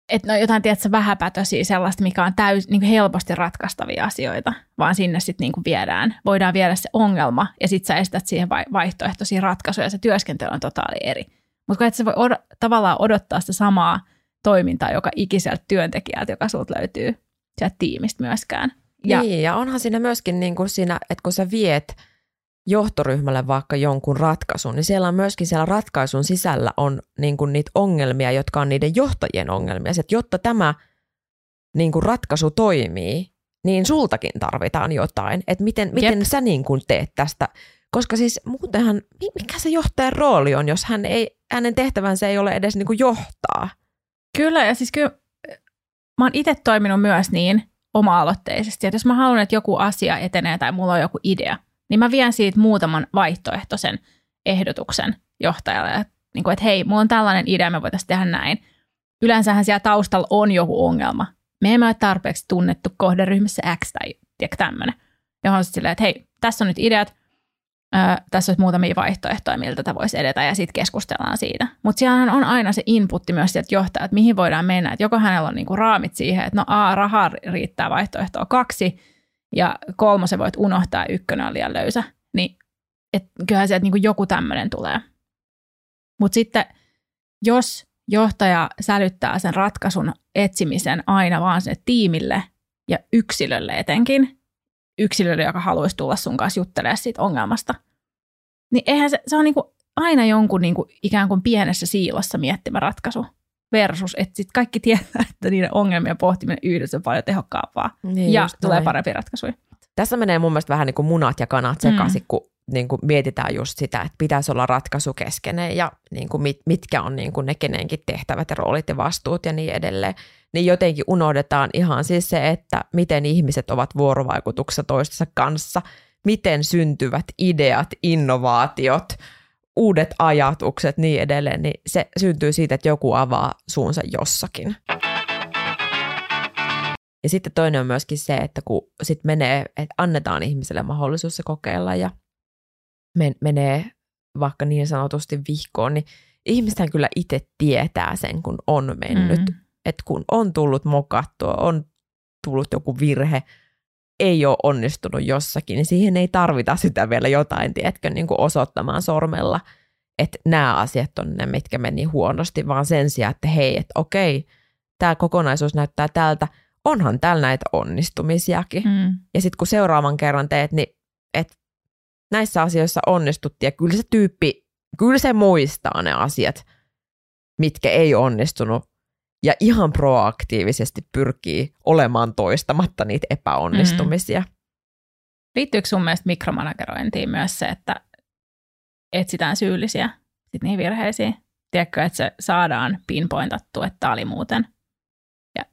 että no jotain, tiedätkö, vähäpätöisiä sellaista, mikä on täys, niin kuin helposti ratkaistavia asioita, vaan sinne sitten niin viedään, voidaan viedä se ongelma ja sitten sä estät siihen vaihtoehtoisia ratkaisuja ja se työskentely on totaali eri. Mutta et sä voi od- tavallaan odottaa sitä samaa toimintaa joka ikiseltä työntekijältä, joka sulta löytyy sieltä tiimistä myöskään. Ja, niin, ja onhan siinä myöskin niin kuin siinä, että kun sä viet – johtoryhmälle vaikka jonkun ratkaisun, niin siellä on myöskin siellä ratkaisun sisällä on niin kuin niitä ongelmia, jotka on niiden johtajien ongelmia. että jotta tämä niin kuin ratkaisu toimii, niin sultakin tarvitaan jotain. Että miten, miten sä niin kuin teet tästä. Koska siis muutenhan, mikä se johtajan rooli on, jos hän ei, hänen tehtävänsä ei ole edes niin kuin johtaa? Kyllä, ja siis kyllä mä oon itse toiminut myös niin oma-aloitteisesti, että jos mä haluan, että joku asia etenee tai mulla on joku idea – niin mä vien siitä muutaman vaihtoehtoisen ehdotuksen johtajalle, että, niin kuin, että hei, mulla on tällainen idea, me voitaisiin tehdä näin. Yleensähän siellä taustalla on joku ongelma. Me emme ole tarpeeksi tunnettu kohderyhmässä X tai tämmöinen, johon sitten silleen, että hei, tässä on nyt ideat, Öö, tässä olisi muutamia vaihtoehtoja, miltä tämä voisi edetä, ja sitten keskustellaan siitä. Mutta siellä on aina se inputti myös sieltä johtaa, että mihin voidaan mennä. Että joko hänellä on niinku raamit siihen, että no A, rahaa riittää vaihtoehtoa kaksi, ja kolmosen voit unohtaa, ykkönen on liian löysä, niin et kyllähän sieltä niin joku tämmöinen tulee. Mutta sitten jos johtaja sälyttää sen ratkaisun etsimisen aina vaan sinne tiimille ja yksilölle etenkin, yksilölle, joka haluaisi tulla sun kanssa juttelemaan siitä ongelmasta, niin eihän se, se on niin kuin aina jonkun niin kuin ikään kuin pienessä siilossa miettimä ratkaisu versus, että sitten kaikki tietää, että niiden ongelmien pohtiminen yhdessä on paljon tehokkaampaa niin, ja tulee noin. parempia ratkaisuja. Tässä menee mun mielestä vähän niin kuin munat ja kanat sekaisin, mm. kun niin kuin mietitään just sitä, että pitäisi olla ratkaisu keskeneen ja niin kuin mit, mitkä on niin kuin ne kenenkin tehtävät ja roolit ja vastuut ja niin edelleen. Niin jotenkin unohdetaan ihan siis se, että miten ihmiset ovat vuorovaikutuksessa toistensa kanssa, miten syntyvät ideat, innovaatiot – uudet ajatukset niin edelleen, niin se syntyy siitä, että joku avaa suunsa jossakin. Ja sitten toinen on myöskin se, että kun sit menee, että annetaan ihmiselle mahdollisuus se kokeilla ja men- menee vaikka niin sanotusti vihkoon, niin ihmisten kyllä itse tietää sen, kun on mennyt. Mm. Että kun on tullut mokattua, on tullut joku virhe, ei ole onnistunut jossakin, niin siihen ei tarvita sitä vielä jotain, tiedätkö, niin kuin osoittamaan sormella, että nämä asiat on ne, mitkä meni huonosti, vaan sen sijaan, että hei, että okei, tämä kokonaisuus näyttää tältä, onhan täällä näitä onnistumisiakin. Mm. Ja sitten kun seuraavan kerran teet, niin että näissä asioissa onnistuttiin ja kyllä se tyyppi, kyllä se muistaa ne asiat, mitkä ei onnistunut ja ihan proaktiivisesti pyrkii olemaan toistamatta niitä epäonnistumisia. Mm. Liittyykö sun mielestä mikromanagerointiin myös se, että etsitään syyllisiä sit niihin virheisiin? Tiedätkö, että se saadaan pinpointattu, että tämä oli muuten. Ja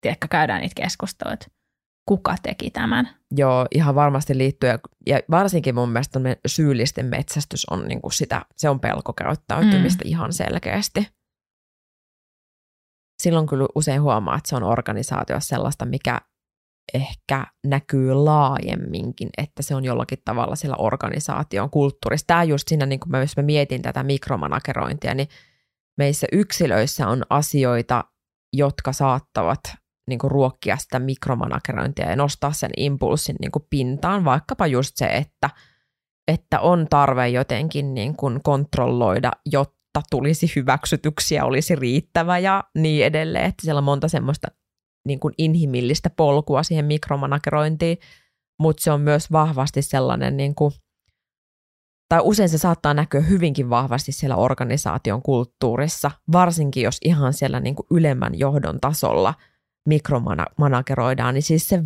tiedätkö, käydään niitä keskusteluja, että kuka teki tämän. Joo, ihan varmasti liittyy. Ja varsinkin mun mielestä syyllisten metsästys on niin kuin sitä, se on pelkokäyttäytymistä mm. ihan selkeästi silloin kyllä usein huomaa, että se on organisaatio sellaista, mikä ehkä näkyy laajemminkin, että se on jollakin tavalla siellä organisaation kulttuurissa. Tämä just siinä, niin kun jos mä mietin tätä mikromanagerointia, niin meissä yksilöissä on asioita, jotka saattavat niin kuin ruokkia sitä mikromanagerointia ja nostaa sen impulssin niin kuin pintaan, vaikkapa just se, että, että on tarve jotenkin niin kuin kontrolloida, jotta jotta tulisi hyväksytyksiä, olisi riittävä ja niin edelleen. Että siellä on monta semmoista niin kuin inhimillistä polkua siihen mikromanagerointiin, mutta se on myös vahvasti sellainen, niin kuin, tai usein se saattaa näkyä hyvinkin vahvasti siellä organisaation kulttuurissa, varsinkin jos ihan siellä niin kuin ylemmän johdon tasolla mikromanageroidaan, niin siis se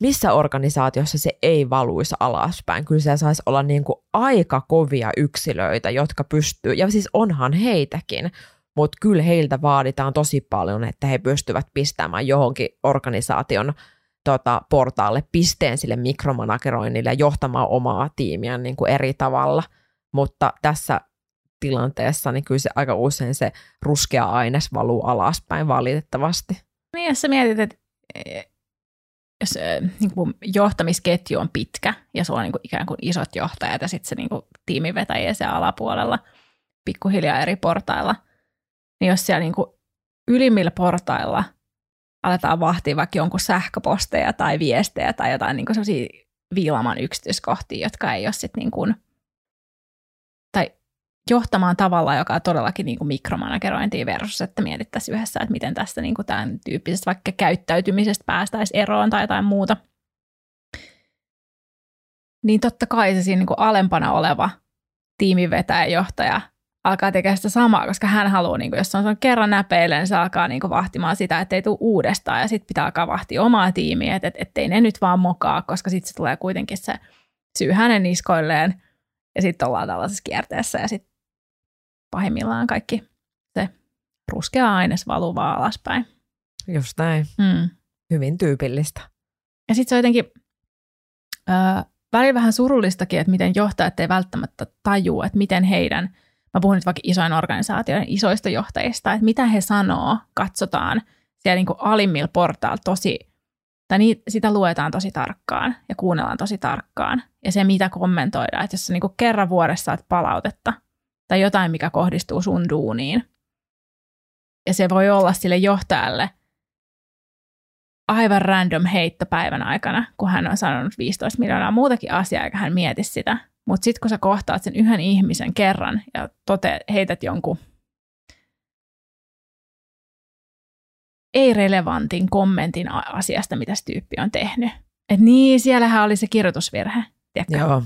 missä organisaatiossa se ei valuisi alaspäin. Kyllä se saisi olla niin kuin aika kovia yksilöitä, jotka pystyy, ja siis onhan heitäkin, mutta kyllä heiltä vaaditaan tosi paljon, että he pystyvät pistämään johonkin organisaation tota, portaalle pisteen sille mikromanageroinnille ja johtamaan omaa tiimiä niin kuin eri tavalla. Mutta tässä tilanteessa niin kyllä se aika usein se ruskea aines valuu alaspäin valitettavasti. Niin, jos sä mietit, että jos niin kuin johtamisketju on pitkä ja sulla on niin kuin ikään kuin isot johtajat ja sitten se niin kuin tiimivetäjiä siellä alapuolella pikkuhiljaa eri portailla, niin jos siellä niin kuin ylimmillä portailla aletaan vahtia vaikka jonkun sähköposteja tai viestejä tai jotain niin sellaisia viilaman yksityiskohtia, jotka ei ole sitten niin johtamaan tavalla, joka on todellakin niin kuin mikromanagerointia versus, että mietittäisiin yhdessä, että miten tästä niin kuin tämän tyyppisestä vaikka käyttäytymisestä päästäisiin eroon tai jotain muuta. Niin totta kai se siinä niin alempana oleva tiimivetäjä johtaja alkaa tekemään sitä samaa, koska hän haluaa, niin kuin, jos on, kerran näpeille, niin se alkaa niin kuin, vahtimaan sitä, että ei tule uudestaan ja sitten pitää alkaa vahtia omaa tiimiä, että ettei ne nyt vaan mokaa, koska sitten se tulee kuitenkin se syy hänen niskoilleen ja sitten ollaan tällaisessa kierteessä ja sitten pahimmillaan kaikki se ruskea aines valuu vaan alaspäin. Just näin. Mm. Hyvin tyypillistä. Ja sitten se on jotenkin ö, välillä vähän surullistakin, että miten johtajat ei välttämättä tajua, että miten heidän, mä puhun nyt vaikka isoin organisaatioiden isoista johtajista, että mitä he sanoo, katsotaan siellä niin kuin alimmilla portailla tosi, tai niin, sitä luetaan tosi tarkkaan ja kuunnellaan tosi tarkkaan. Ja se, mitä kommentoidaan, että jos sä niin kuin kerran vuodessa saat palautetta – tai jotain, mikä kohdistuu sun duuniin. Ja se voi olla sille johtajalle aivan random heitto päivän aikana, kun hän on sanonut 15 miljoonaa muutakin asiaa, eikä hän mieti sitä. Mutta sitten kun sä kohtaat sen yhden ihmisen kerran ja tote, heität jonkun ei-relevantin kommentin asiasta, mitä se tyyppi on tehnyt. Että niin, siellähän oli se kirjoitusvirhe. Tiedätkö? Joo.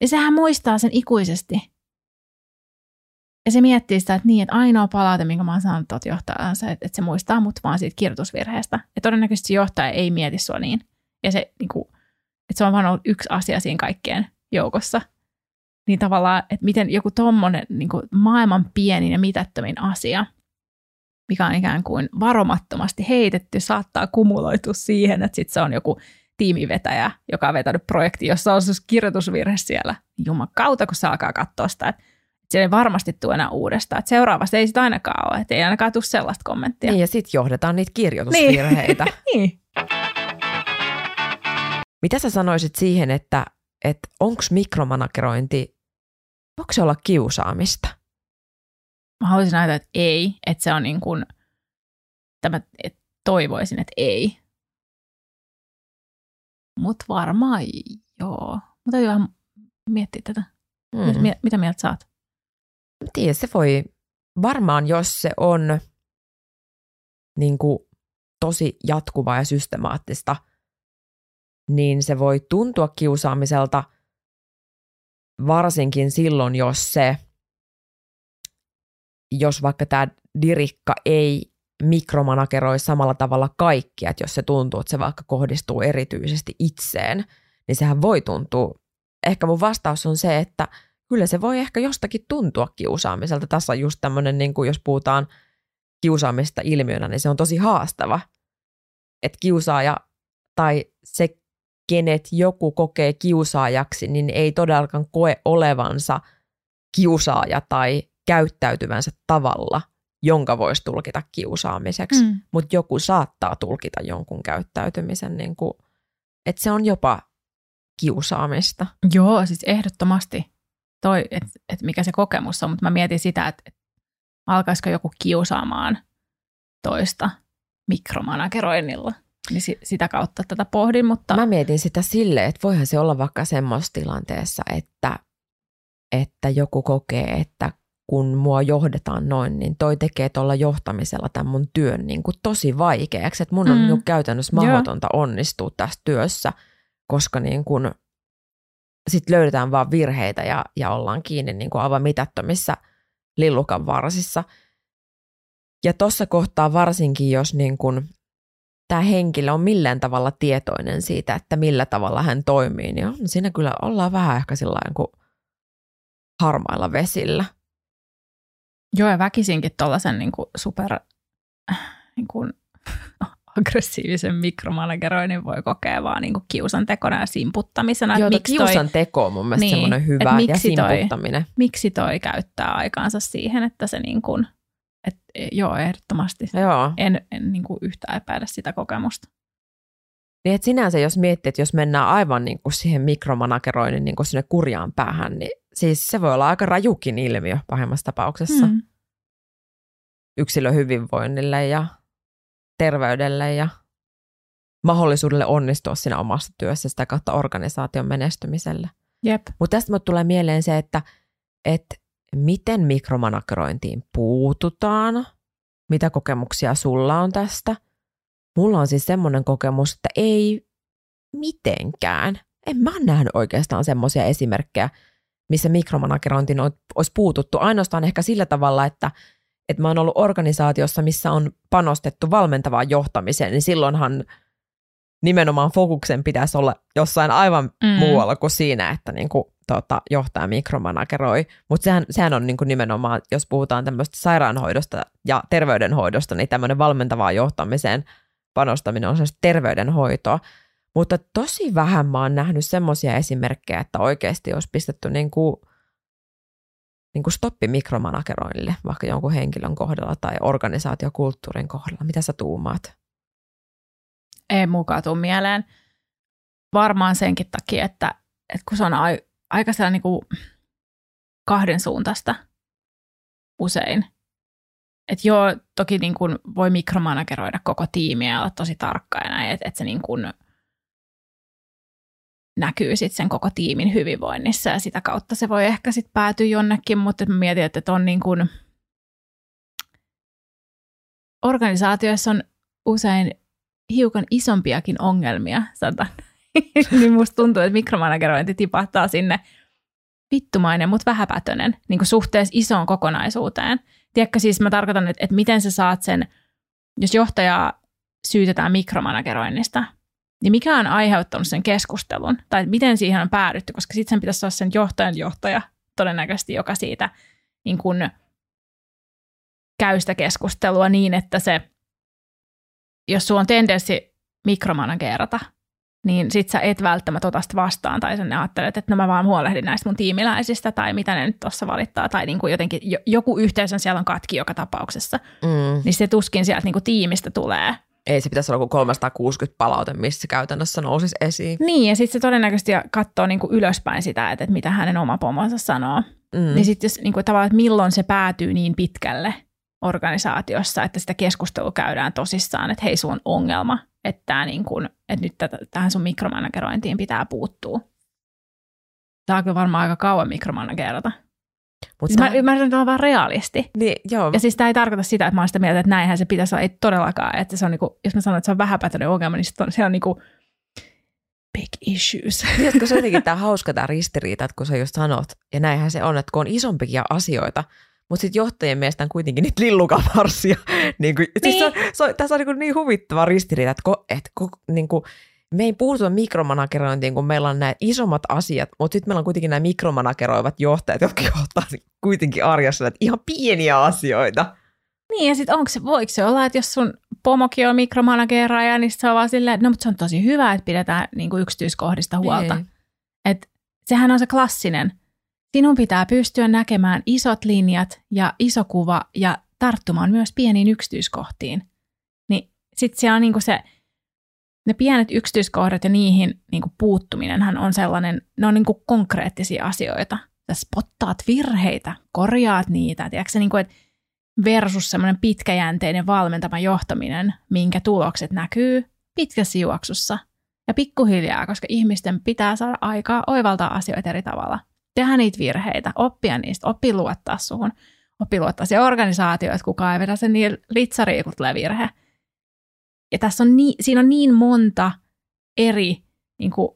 Ja sehän muistaa sen ikuisesti. Ja se miettii sitä, että niin, että ainoa palaute, minkä mä oon saanut tuolta johtajansa, että, että se muistaa mut vaan siitä kirjoitusvirheestä. Ja todennäköisesti johtaja ei mieti sua niin. Ja se, niin kuin, että se on vaan ollut yksi asia siinä kaikkien joukossa. Niin tavallaan, että miten joku tommonen niin kuin maailman pienin ja mitättömin asia, mikä on ikään kuin varomattomasti heitetty, saattaa kumuloitua siihen, että sitten se on joku tiimivetäjä, joka on vetänyt projekti, jossa on siis kirjoitusvirhe siellä. Jumakauta, kun se alkaa katsoa sitä, että Se ei varmasti tule enää uudestaan. Että seuraavasta ei sitten ainakaan ole, että ei ainakaan tule sellaista kommenttia. Niin, ja sitten johdetaan niitä kirjoitusvirheitä. niin. Mitä sä sanoisit siihen, että, että onko mikromanagerointi, voiko se olla kiusaamista? Mä haluaisin ajatella, että ei, että se on niin kuin, tämä, että toivoisin, että ei. Mutta varmaan joo. Mutta täytyy vähän miettiä tätä. Mm. Mitä, mitä mieltä saat? Tiedä, se voi varmaan, jos se on niin kuin, tosi jatkuvaa ja systemaattista, niin se voi tuntua kiusaamiselta varsinkin silloin, jos se, jos vaikka tämä dirikka ei mikromanageroi samalla tavalla kaikkia, että jos se tuntuu, että se vaikka kohdistuu erityisesti itseen, niin sehän voi tuntua. Ehkä mun vastaus on se, että kyllä se voi ehkä jostakin tuntua kiusaamiselta. Tässä on just tämmöinen, niin kuin jos puhutaan kiusaamista ilmiönä, niin se on tosi haastava. Että kiusaaja tai se, kenet joku kokee kiusaajaksi, niin ei todellakaan koe olevansa kiusaaja tai käyttäytyvänsä tavalla – jonka voisi tulkita kiusaamiseksi, mm. mutta joku saattaa tulkita jonkun käyttäytymisen, niin kuin, että se on jopa kiusaamista. Joo, siis ehdottomasti toi, että et mikä se kokemus on, mutta mä mietin sitä, että et alkaisiko joku kiusaamaan toista mikromanageroinnilla. Niin si- sitä kautta tätä pohdin, mutta... Mä mietin sitä sille, että voihan se olla vaikka semmoisessa tilanteessa, että, että joku kokee, että kun mua johdetaan noin, niin toi tekee tuolla johtamisella tämän mun työn niin kuin tosi vaikeaksi. Että mun on mm. niin käytännössä mahdotonta Joo. onnistua tässä työssä, koska niin kuin sit löydetään vaan virheitä ja, ja ollaan kiinni niin kuin aivan mitättömissä lillukan varsissa. Ja tuossa kohtaa varsinkin, jos niin kuin tämä henkilö on millään tavalla tietoinen siitä, että millä tavalla hän toimii, niin on, siinä kyllä ollaan vähän ehkä sillä kuin harmailla vesillä – Joo, ja väkisinkin tuollaisen niin super niin kuin, aggressiivisen mikromanageroinnin voi kokea vaan niin kiusan tekona ja simputtamisena. Joo, miksi kiusan toi, teko on mun mielestä niin, semmoinen hyvä miksi ja simputtaminen. Toi, miksi toi käyttää aikaansa siihen, että se niin kuin, et, joo, ehdottomasti. Joo. En, en niin kuin yhtään epäile sitä kokemusta. Niin että sinänsä jos miettii, että jos mennään aivan niin kuin siihen mikromanageroinnin niin kuin sinne kurjaan päähän, niin siis se voi olla aika rajukin ilmiö pahimmassa tapauksessa. Mm. Yksilön hyvinvoinnille ja terveydelle ja mahdollisuudelle onnistua siinä omassa työssä sitä kautta organisaation menestymiselle. Jep. Mutta tästä mut tulee mieleen se, että, että miten mikromanagerointiin puututaan, mitä kokemuksia sulla on tästä. Mulla on siis semmoinen kokemus, että ei mitenkään. En mä nähnyt oikeastaan semmoisia esimerkkejä, missä mikromanagerointiin olisi puututtu. Ainoastaan ehkä sillä tavalla, että, että mä oon ollut organisaatiossa, missä on panostettu valmentavaan johtamiseen, niin silloinhan nimenomaan fokuksen pitäisi olla jossain aivan mm. muualla kuin siinä, että niin kuin, tota, johtaja mikromanageroi. Mutta sehän, sehän on niin kuin nimenomaan, jos puhutaan tämmöistä sairaanhoidosta ja terveydenhoidosta, niin tämmöinen valmentavaan johtamiseen panostaminen on sellaista terveydenhoitoa. Mutta tosi vähän mä oon nähnyt semmoisia esimerkkejä, että oikeasti olisi pistetty niin kuin, niin kuin stoppi mikromanageroinnille, vaikka jonkun henkilön kohdalla tai organisaatiokulttuurin kohdalla. Mitä sä tuumaat? Ei mukaan tuu mieleen. Varmaan senkin takia, että, että kun se on ai, aika sellainen niin kuin kahden suuntaista usein. Että joo, toki niin kuin voi mikromanageroida koko tiimiä ja olla tosi tarkka ja näin, että, että se niin kuin – näkyy sitten sen koko tiimin hyvinvoinnissa ja sitä kautta se voi ehkä sitten päätyä jonnekin, mutta mä mietin, että on niin kuin, organisaatioissa on usein hiukan isompiakin ongelmia, sanotaan. niin musta tuntuu, että mikromanagerointi tipahtaa sinne vittumainen, mutta vähäpätönen niin kuin suhteessa isoon kokonaisuuteen. Tiedätkö siis, mä tarkoitan, että, että miten sä saat sen, jos johtajaa syytetään mikromanageroinnista, niin mikä on aiheuttanut sen keskustelun, tai miten siihen on päädytty, koska sitten sen pitäisi olla sen johtajan johtaja todennäköisesti, joka siitä niin kun, käy sitä keskustelua niin, että se, jos sulla on tendenssi mikromanagerata, niin sit sä et välttämättä ota sitä vastaan tai sen ajattelet, että no mä vaan huolehdin näistä mun tiimiläisistä tai mitä ne nyt tuossa valittaa tai niin kuin jotenkin joku yhteisön siellä on katki joka tapauksessa, mm. niin se tuskin sieltä niin kuin tiimistä tulee. Ei se pitäisi olla kuin 360 palaute, missä se käytännössä nousisi esiin. Niin ja sitten se todennäköisesti katsoo niin kuin ylöspäin sitä, että, että mitä hänen oma pomonsa sanoo. Mm. Niin sitten jos niin kuin, tavallaan, että milloin se päätyy niin pitkälle organisaatiossa, että sitä keskustelua käydään tosissaan, että hei, sun on ongelma, että, tämä niin kuin, että nyt tähän sun mikromanagerointiin pitää puuttua. Tämä on kyllä varmaan aika kauan mikromanagerata. Mut siis mä ymmärrän, että on vaan realisti. Niin, joo. Ja siis tämä ei tarkoita sitä, että mä oon sitä mieltä, että näinhän se pitäisi olla. Ei todellakaan. Että se on niinku, jos mä sanon, että se on vähäpätöinen ongelma, niin sit on, se on niinku big issues. Tiedätkö, se on jotenkin tämä hauska tämä ristiriita, että kun sä just sanot, ja näinhän se on, että kun on isompikin asioita, mutta sitten johtajien mielestä on kuitenkin niitä lillukavarsia. niin kuin, niin. Siis se on, se on, tässä on niin, niin huvittava ristiriita, että, ko, että ko, niin kuin, me ei puhuta mikromanagerointiin, kun meillä on nämä isommat asiat, mutta sitten meillä on kuitenkin nämä mikromanageroivat johtajat, jotka johtaa kuitenkin arjessa näitä ihan pieniä asioita. Niin ja sitten onko se, voiko se olla, että jos sun pomokin on mikromanageraaja, niin se on vaan silleen, että no mutta se on tosi hyvä, että pidetään niin kuin yksityiskohdista huolta. Niin. Et sehän on se klassinen. Sinun pitää pystyä näkemään isot linjat ja iso kuva ja tarttumaan myös pieniin yksityiskohtiin. Niin sitten siellä on niin kuin se, ne pienet yksityiskohdat ja niihin niin kuin puuttuminenhan on sellainen, ne on niin kuin konkreettisia asioita. Sä spottaat virheitä, korjaat niitä, tiedätkö, niin kuin, että versus semmoinen pitkäjänteinen valmentama johtaminen, minkä tulokset näkyy pitkässä juoksussa ja pikkuhiljaa, koska ihmisten pitää saada aikaa oivaltaa asioita eri tavalla. Tehdä niitä virheitä, oppia niistä, oppi luottaa suhun, oppi luottaa se organisaatio, että kukaan ei vedä sen niin litsariin, virhe. Ja tässä on niin, siinä on niin monta eri niin kuin,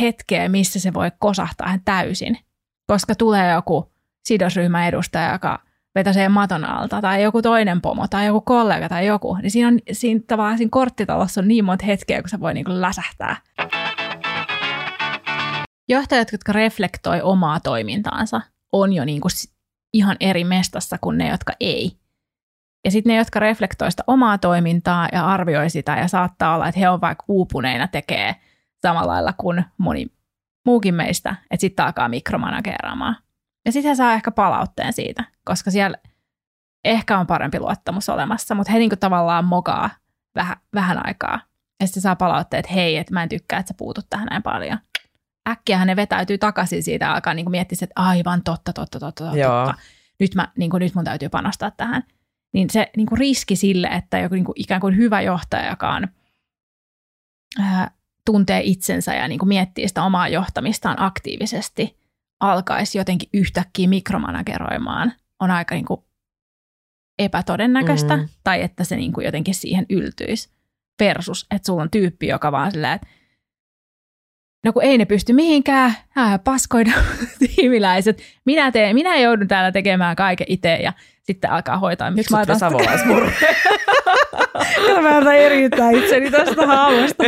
hetkeä, missä se voi kosahtaa täysin, koska tulee joku sidosryhmän edustaja, joka vetäsee maton alta, tai joku toinen pomo, tai joku kollega, tai joku, niin siinä, on, siinä tavallaan siinä korttitalossa on niin monta hetkeä, kun se voi niin kuin läsähtää. Johtajat, jotka reflektoi omaa toimintaansa, on jo niin kuin ihan eri mestassa kuin ne, jotka ei. Ja sitten ne, jotka reflektoi sitä omaa toimintaa ja arvioi sitä, ja saattaa olla, että he on vaikka uupuneina tekee samalla lailla kuin moni muukin meistä, että sitten alkaa mikromanageraamaan. Ja sitten he saa ehkä palautteen siitä, koska siellä ehkä on parempi luottamus olemassa, mutta he niinku tavallaan mokaa vähän, vähän aikaa. Ja sitten saa palautteet, että hei, että mä en tykkää, että sä puutut tähän näin paljon. Äkkiä ne vetäytyy takaisin siitä, alkaa niinku miettiä, että aivan totta, totta, totta, totta. Joo. Nyt, mä, niinku, nyt mun täytyy panostaa tähän. Niin se niinku riski sille, että joku niinku ikään kuin hyvä johtaja, joka on, ää, tuntee itsensä ja niinku miettii sitä omaa johtamistaan aktiivisesti – alkaisi jotenkin yhtäkkiä mikromanageroimaan, on aika niin kuin epätodennäköistä, mm. tai että se niin kuin jotenkin siihen yltyisi. Versus, että sulla on tyyppi, joka vaan silleen, että no kun ei ne pysty mihinkään, ää, paskoida tiimiläiset, minä, teen, minä joudun täällä tekemään kaiken itse ja sitten alkaa hoitaa. Miksi mä otan savolaismurre? mä yritän eriyttää itseni tästä haavasta.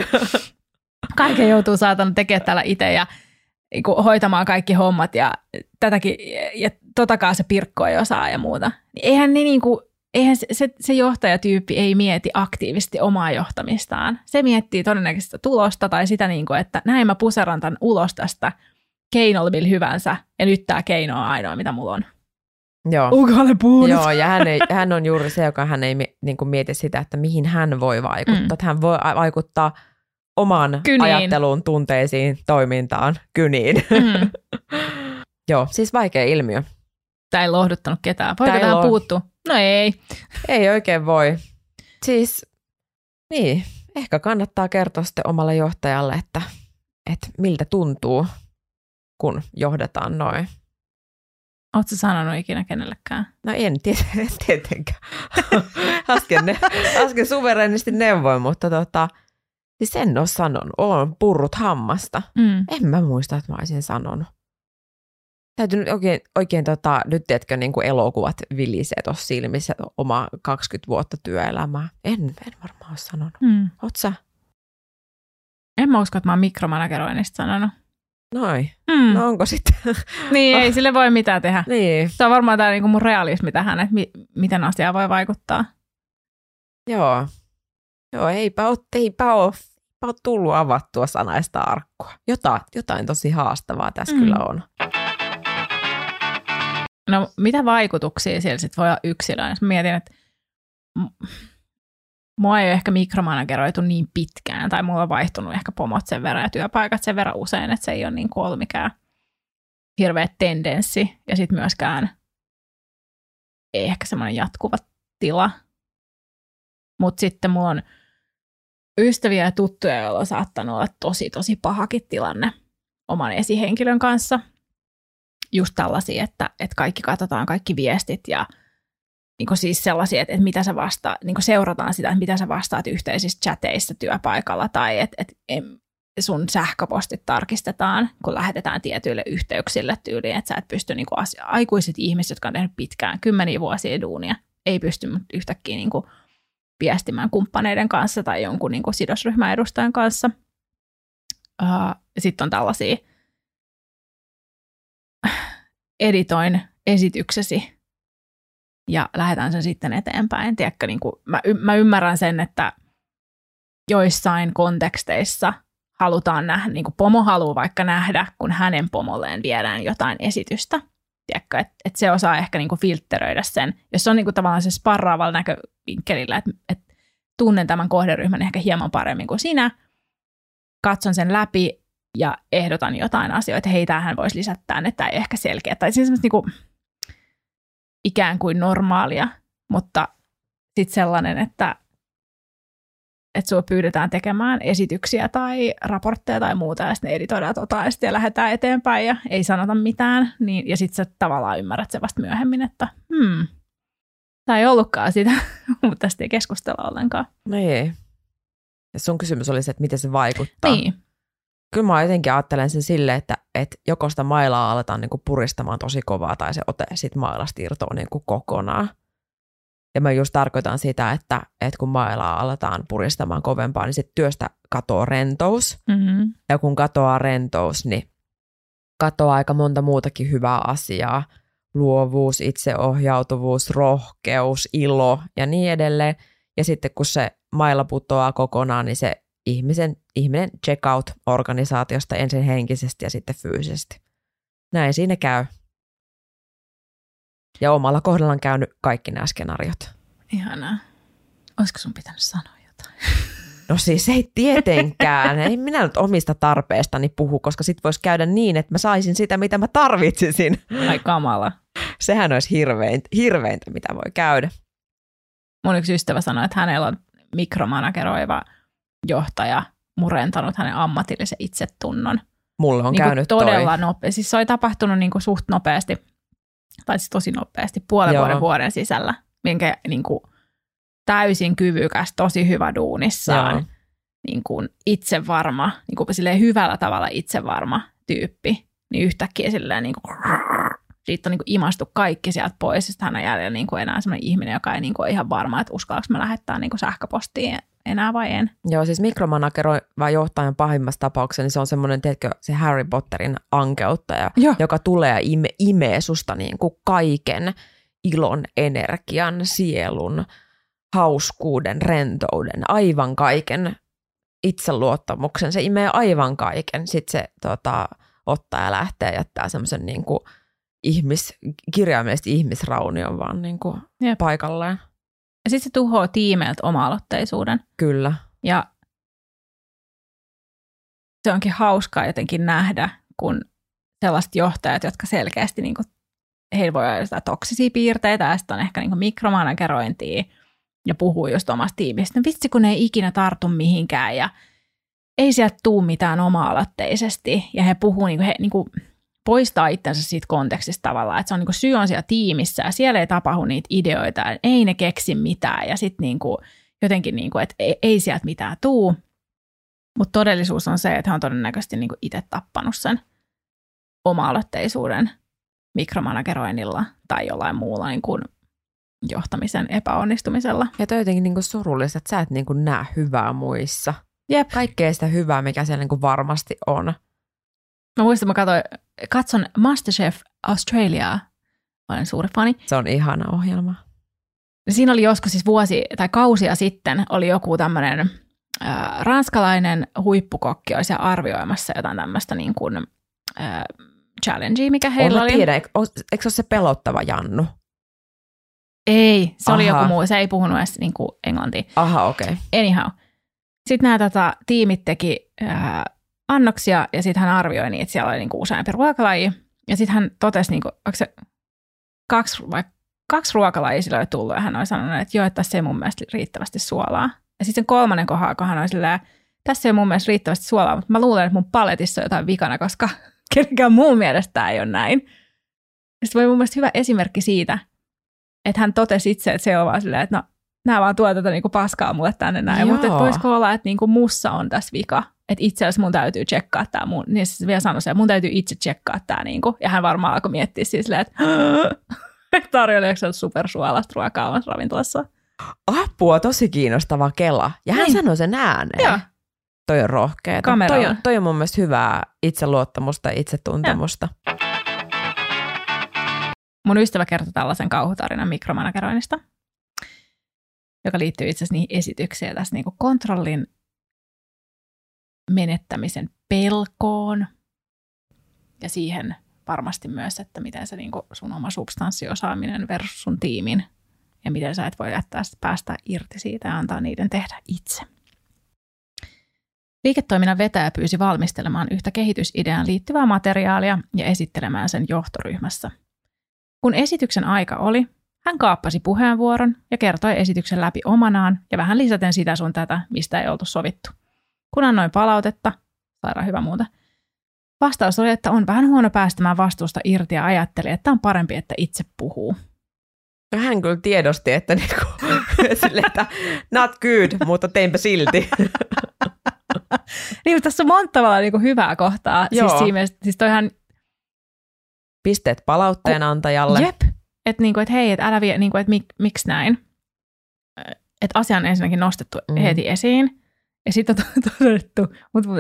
Kaiken joutuu saatan tekemään täällä itse ja niin hoitamaan kaikki hommat ja tätäkin, ja totakaan se pirkko ei osaa ja muuta. Niin eihän, ne niin kuin, eihän se, se, se johtajatyyppi ei mieti aktiivisesti omaa johtamistaan. Se miettii todennäköisesti tulosta tai sitä, niin kuin, että näin mä puseran tämän ulos tästä keinolla hyvänsä, ja nyt tämä keino on ainoa, mitä mulla on. Joo. Ukalle puhunut. Joo, ja hän, ei, hän on juuri se, joka hän ei niin kuin mieti sitä, että mihin hän voi vaikuttaa. Mm. Että hän voi vaikuttaa oman kyniin. ajatteluun, tunteisiin, toimintaan, kyniin. Mm. Joo, siis vaikea ilmiö. Tämä ei lohduttanut ketään. Voiko tähän lo- puuttua? No ei. Ei oikein voi. Siis, niin, ehkä kannattaa kertoa sitten omalle johtajalle, että, että miltä tuntuu, kun johdetaan noin. Oletko sanonut ikinä kenellekään? No en tietenkään. äsken, ne, äsken suverenisti neuvoin, mutta tota, Siis en ole sanonut. Olen purrut hammasta. Mm. En mä muista, että mä olisin sanonut. Täytyy nyt oikein, oikein tota, nyt tiedätkö, niin kuin elokuvat vilisee tuossa silmissä oma 20 vuotta työelämää. En, en varmaan ole sanonut. Mm. Oot sä? En mä usko, että mä oon mikromanageroinnista sanonut. Noin. Mm. No onko sitten? niin, ei sille voi mitään tehdä. Niin. Se on varmaan tämä niinku mun realismi tähän, että mi- miten asia voi vaikuttaa. Joo. Joo, eipä ole, eipä ole ole tullut avattua sanaista arkkua. Jotain, jotain tosi haastavaa tässä Mm. kyllä on. No mitä vaikutuksia siellä sitten voi olla yksilöön? Mietin, että mua ei ehkä mikromanageroitu niin pitkään, tai mulla on vaihtunut ehkä pomot sen verran ja työpaikat sen verran usein, että se ei ole niin kuin ollut mikään hirveä tendenssi, ja sitten myöskään ei ehkä semmoinen jatkuva tila. Mutta sitten mulla on ystäviä ja tuttuja, joilla on saattanut olla tosi, tosi pahakin tilanne oman esihenkilön kanssa. Just tällaisia, että, että kaikki katsotaan kaikki viestit ja niin kuin siis sellaisia, että, että mitä sä vastaa, niin kuin seurataan sitä, että mitä sä vastaat yhteisissä chateissa työpaikalla tai että, että sun sähköpostit tarkistetaan, kun lähetetään tietyille yhteyksille tyyliin, että sä et pysty niin kuin asia, aikuiset ihmiset, jotka on tehnyt pitkään, kymmeniä vuosia duunia, ei pysty yhtäkkiä niin kuin viestimään kumppaneiden kanssa tai jonkun niin kuin sidosryhmän edustajan kanssa. Uh, Sitten on tällaisia, editoin esityksesi ja lähetän sen sitten eteenpäin. Tiedätkö, niin kuin, mä, y- mä ymmärrän sen, että joissain konteksteissa halutaan nähdä, niin kuin pomo haluaa vaikka nähdä, kun hänen pomolleen viedään jotain esitystä. Tiedätkö, että et se osaa ehkä niin kuin filtteröidä sen, jos se on niin kuin tavallaan se sparraavalla näkövinkkelillä, että et tunnen tämän kohderyhmän ehkä hieman paremmin kuin sinä, katson sen läpi ja ehdotan jotain asioita, hei, tämähän voisi lisätä tänne, tämä ei ehkä selkeä. Tai siis semmoista niinku, ikään kuin normaalia, mutta sitten sellainen, että, että sinua pyydetään tekemään esityksiä tai raportteja tai muuta, ja sitten editoidaan tota, ja sitten lähdetään eteenpäin ja ei sanota mitään, niin, ja sitten sä tavallaan ymmärrät se vasta myöhemmin, että hmm, tämä ei ollutkaan sitä, mutta tästä ei keskustella ollenkaan. No ei. Ja sun kysymys oli se, että miten se vaikuttaa. Niin, Kyllä mä jotenkin ajattelen sen silleen, että, että joko sitä mailaa aletaan niin kuin puristamaan tosi kovaa tai se ote sit mailasta irtoaa niin kuin kokonaan. Ja mä just tarkoitan sitä, että, että kun mailaa aletaan puristamaan kovempaa, niin sitten työstä katoaa rentous. mm-hmm. Ja kun katoaa rentous, niin katoaa aika monta muutakin hyvää asiaa. Luovuus, itseohjautuvuus, rohkeus, ilo ja niin edelleen. Ja sitten kun se mailla putoaa kokonaan, niin se ihmisen, ihminen check out organisaatiosta ensin henkisesti ja sitten fyysisesti. Näin siinä käy. Ja omalla kohdalla on käynyt kaikki nämä skenaariot. ihanaa. Olisiko sun pitänyt sanoa jotain? No siis ei tietenkään. Ei minä nyt omista tarpeestani puhu, koska sit voisi käydä niin, että mä saisin sitä, mitä mä tarvitsisin. Ai kamala. Sehän olisi hirveintä, hirveintä mitä voi käydä. Mun yksi ystävä sanoi, että hänellä on mikromanageroiva johtaja murentanut hänen ammatillisen itsetunnon. Mulle on niin käynyt todella toi. nopeasti. Siis se oli tapahtunut niin kuin suht nopeasti, tai siis tosi nopeasti, puolen Joo. vuoden vuoden sisällä, minkä niin kuin, täysin kyvykäs, tosi hyvä duunissaan, Joo. niin kuin itsevarma, niin kuin silleen hyvällä tavalla itsevarma tyyppi, niin yhtäkkiä silleen niin kuin, siitä on niin kuin imastu kaikki sieltä pois, ja sitten hän on jäljellä niin kuin enää sellainen ihminen, joka ei niin kuin ole ihan varma, että uskallanko mä lähettää niin kuin sähköpostiin enää vai en. Joo, siis mikromanageroiva johtajan pahimmassa tapauksessa, niin se on semmoinen, tiedätkö, se Harry Potterin ankeuttaja, Joo. joka tulee ja ime, imee susta niin kuin kaiken ilon, energian, sielun, hauskuuden, rentouden, aivan kaiken itseluottamuksen. Se imee aivan kaiken. Sitten se tota, ottaa ja lähtee ja jättää semmoisen niin kuin ihmis, kirjaimellisesti ihmisraunion vaan niin kuin Jep. paikalleen. Ja sitten se tuhoaa tiimeiltä oma-aloitteisuuden. Kyllä. Ja se onkin hauskaa jotenkin nähdä, kun sellaiset johtajat, jotka selkeästi, niin kuin, heillä voi olla jotain toksisia piirteitä ja sitten on ehkä niin mikromanagerointia ja puhuu just omasta tiimistä. No vitsi, kun ne ei ikinä tartu mihinkään ja ei sieltä tuu mitään oma-aloitteisesti. Ja he puhuu, niin kuin, he niin kuin, poistaa itsensä siitä kontekstista tavallaan, että se on niin kuin, syy on siellä tiimissä ja siellä ei tapahdu niitä ideoita, ei ne keksi mitään ja sitten niin kuin, jotenkin, niin kuin, että ei, ei sieltä mitään tuu. Mutta todellisuus on se, että hän on todennäköisesti niin kuin itse tappanut sen oma-aloitteisuuden mikromanageroinnilla tai jollain muulla niin kuin johtamisen epäonnistumisella. Ja toi jotenkin niin kuin surullista, että sä et niin kuin näe hyvää muissa. Jep. Kaikkea sitä hyvää, mikä siellä niin kuin varmasti on. Mä muistan, mä katsoin, katson Masterchef Australiaa. Olen suuri fani. Se on ihana ohjelma. Siinä oli joskus siis vuosi tai kausia sitten oli joku tämmöinen äh, ranskalainen huippukokki oli siellä arvioimassa jotain tämmöistä niin kuin, äh, challengea, mikä heillä oli. tiedän, eikö, eikö se ole se pelottava Jannu? Ei, se oli Ahaa. joku muu, se ei puhunut edes niin kuin englantia. Aha, okei. Okay. Anyhow. Sitten nämä tota, tiimit teki ää, annoksia ja sitten hän arvioi niin, että siellä oli niinku useampi ruokalaji. Ja sitten hän totesi, niinku, onko se kaksi, vai kaksi ruokalajia sillä oli tullut ja hän oli sanonut, että joo, että tässä ei mun mielestä riittävästi suolaa. Ja sitten sen kolmannen kohdalla, kun hän oli silleen, tässä ei mun mielestä riittävästi suolaa, mutta mä luulen, että mun paletissa on jotain vikana, koska kenenkään muun mielestä tämä ei ole näin. Ja sitten oli mun mielestä hyvä esimerkki siitä, että hän totesi itse, että se on vaan silleen, että no, nämä vaan tuo tätä niinku paskaa mulle tänne näin. Joo. Mutta voisiko olla, että niinku mussa on tässä vika. Että itse asiassa mun täytyy tsekkaa tämä mun, niin se vielä sanoi se, että mun täytyy itse tsekkaa tämä niinku. Ja hän varmaan alkoi miettiä siis silleen, että tarjoilijako se supersuolasta ruokaa omassa ravintolassa. Apua, tosi kiinnostava kela. Ja hän Niin. sanoi sen ääneen. Joo. Toi on rohkeeta. Kameralla. Toi on, toi on mun mielestä hyvää itseluottamusta ja itsetuntemusta. Mun ystävä kertoi tällaisen kauhutarinan mikromanageroinnista, joka liittyy itse asiassa niihin esityksiin ja tässä niinku kontrollin menettämisen pelkoon ja siihen varmasti myös, että miten se niinku sun oma substanssiosaaminen versus sun tiimin ja miten sä et voi jättää päästä irti siitä ja antaa niiden tehdä itse. Liiketoiminnan vetäjä pyysi valmistelemaan yhtä kehitysideaan liittyvää materiaalia ja esittelemään sen johtoryhmässä. Kun esityksen aika oli, hän kaappasi puheenvuoron ja kertoi esityksen läpi omanaan ja vähän lisäten sitä sun tätä, mistä ei oltu sovittu. Kun annoin palautetta, sairaan hyvä muuta, vastaus oli, että on vähän huono päästämään vastuusta irti ja ajatteli, että on parempi, että itse puhuu. Ja hän kyllä tiedosti, että, niinku, sille, että not good, mutta teinpä silti. Niin, mutta tässä on monta tavalla niin kuin hyvää kohtaa. Joo. Siis, siinä, siis toihan, Pisteet palautteen antajalle. jep, että niinku, et hei, että älä vie, niinku, että mik, miksi näin. Että asia on ensinnäkin nostettu mm. heti esiin. Ja sitten on to- todettu, mutta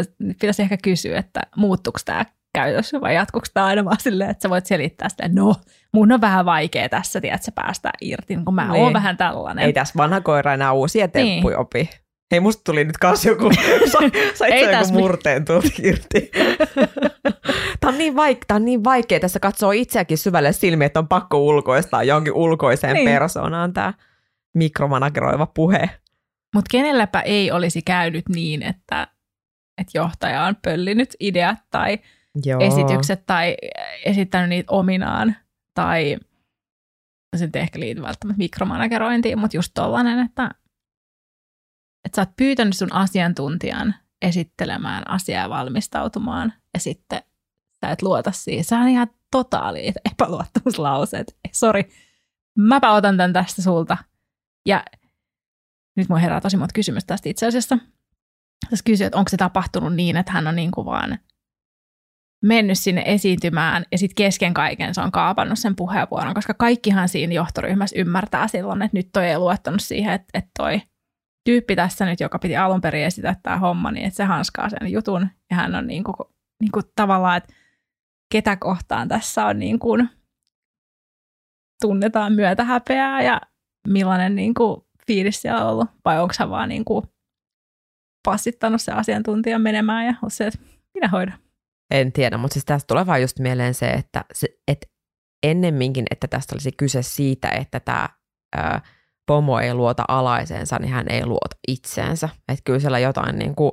pitäisi ehkä kysyä, että muuttuuko tämä käytös vai jatkuuko tämä aina vaan silleen, että sä voit selittää sitä, no mun on vähän vaikea tässä, tiedät, päästää irti, kun mä Niin. oon vähän tällainen. Ei tässä vanha koira enää uusia Niin. temppuja opi. Hei, musta tuli nyt kans joku, sait Ei joku murteen tuolta irti. Tämä on, niin vaik- tää on niin vaikea tässä katsoa itseäkin syvälle silmiin, että on pakko ulkoistaa jonkin ulkoiseen Niin. niin. persoonaan tämä mikromanageroiva puhe. Mutta kenelläpä ei olisi käynyt niin, että, että johtaja on pöllinyt ideat tai Joo. esitykset tai esittänyt niitä ominaan tai se nyt ei ehkä liity välttämättä mikromanagerointiin, mutta just tollanen, että, että sä oot pyytänyt sun asiantuntijan esittelemään asiaa ja valmistautumaan ja sitten sä et luota siihen. Se on ihan totaali epäluottamuslauseet. Sori, mäpä otan tämän tästä sulta. Ja nyt mun herää tosi monta kysymystä tästä itse asiassa. Tässä kysyy, että onko se tapahtunut niin, että hän on niin kuin vaan mennyt sinne esiintymään ja sitten kesken kaiken se on kaapannut sen puheenvuoron, koska kaikkihan siinä johtoryhmässä ymmärtää silloin, että nyt toi ei luottanut siihen, että, että toi tyyppi tässä nyt, joka piti alun perin esitellä tämä homma, niin että se hanskaa sen jutun ja hän on niin kuin, niin kuin tavallaan, että ketä kohtaan tässä on niin kuin, tunnetaan myötähäpeää ja millainen niin kuin, fiilis siellä ollut, vai onko hän vaan niin kuin, passittanut se asiantuntijan menemään ja on se, että minä hoidan. En tiedä, mutta siis tästä tulee vaan just mieleen se, että, se, että ennemminkin, että tästä olisi kyse siitä, että tämä ää, pomo ei luota alaiseensa, niin hän ei luota itseensä. Että kyllä siellä jotain niin kuin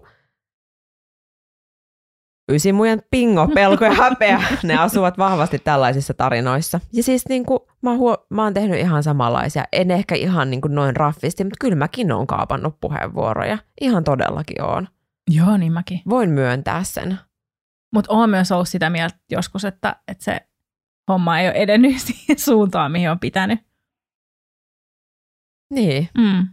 ysimujen pingo, pelko ja häpeä, ne asuvat vahvasti tällaisissa tarinoissa. Ja siis niin kuin, mä, huo, mä oon tehnyt ihan samanlaisia, en ehkä ihan niin kuin noin raffisti, mutta kyllä mäkin oon kaapannut puheenvuoroja. Ihan todellakin on. Joo, niin mäkin. Voin myöntää sen. Mutta olen myös ollut sitä mieltä joskus, että, että se homma ei ole edennyt siihen suuntaan, mihin on pitänyt. Niin. Mm.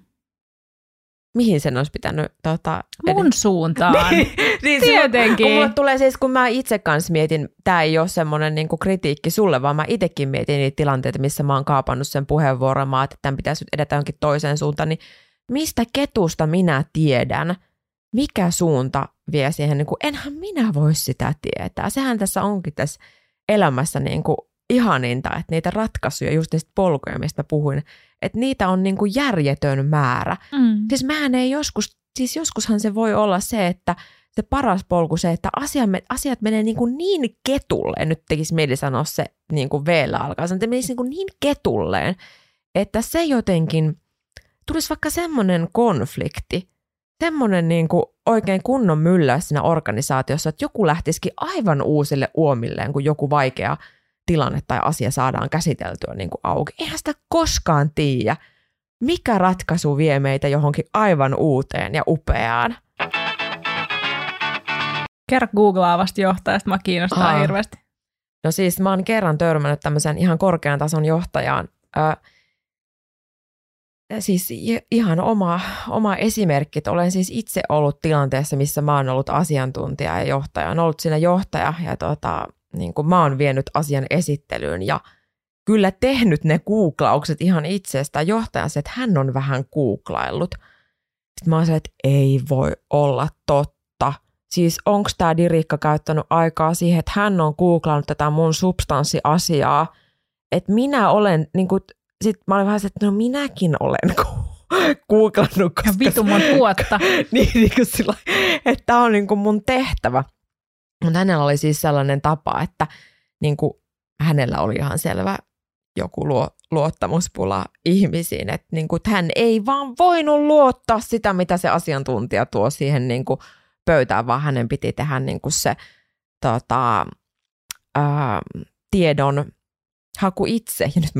Mihin sen olisi pitänyt tota, Mun suuntaan. niin, niin Tietenkin. Kun mulle tulee siis, kun mä itse kanssa mietin, tämä ei ole semmoinen niinku kritiikki sulle, vaan mä itsekin mietin niitä tilanteita, missä mä oon kaapannut sen puheenvuoron, mä että tämän pitäisi nyt edetä jonkin toiseen suuntaan, niin mistä ketusta minä tiedän, mikä suunta vie siihen, niin kuin, enhän minä voi sitä tietää. Sehän tässä onkin tässä elämässä niin kuin ihaninta, että niitä ratkaisuja, just niistä polkuja, mistä puhuin, että niitä on niin kuin järjetön määrä. Mm. Siis mähän ei joskus siis joskushan se voi olla se, että se paras polku se, että asia, asiat menee niin, kuin niin ketulleen, nyt tekisi mieli sanoa se niin kuin V-llä alkaa, se menisi niin, kuin niin ketulleen, että se jotenkin, tulisi vaikka semmoinen konflikti, semmoinen niin kuin oikein kunnon myllä siinä organisaatiossa, että joku lähtisikin aivan uusille uomilleen, kun joku vaikea tilanne tai asia saadaan käsiteltyä niin kuin auki. Eihän sitä koskaan tiedä, mikä ratkaisu vie meitä johonkin aivan uuteen ja upeaan. Kerro googlaavasti johtajasta, mä kiinnostaa Aa. hirveästi. No siis mä oon kerran törmännyt tämmöisen ihan korkean tason johtajaan. Ö, siis ihan oma, oma esimerkki, että olen siis itse ollut tilanteessa, missä mä oon ollut asiantuntija ja johtaja. Olen ollut siinä johtaja ja tota, niin kuin mä oon vienyt asian esittelyyn ja kyllä tehnyt ne googlaukset ihan itsestä johtajansa, että hän on vähän googlaillut. Sitten mä oon että ei voi olla totta. Siis onko tämä Dirikka käyttänyt aikaa siihen, että hän on googlannut tätä mun substanssiasiaa, että minä olen, niin kuin, sit mä olin vähän se, että no minäkin olen googlannut. Koska ja vitu mun vuotta. niin, niin kuin sillä, että tämä on niin kuin mun tehtävä. Mutta hänellä oli siis sellainen tapa, että niin kuin hänellä oli ihan selvä joku luo, luottamuspula ihmisiin, että niin kuin, että hän ei vaan voinut luottaa sitä, mitä se asiantuntija tuo siihen niin kuin pöytään, vaan hänen piti tehdä niin kuin se tota, ää, tiedon haku itse. Ja nyt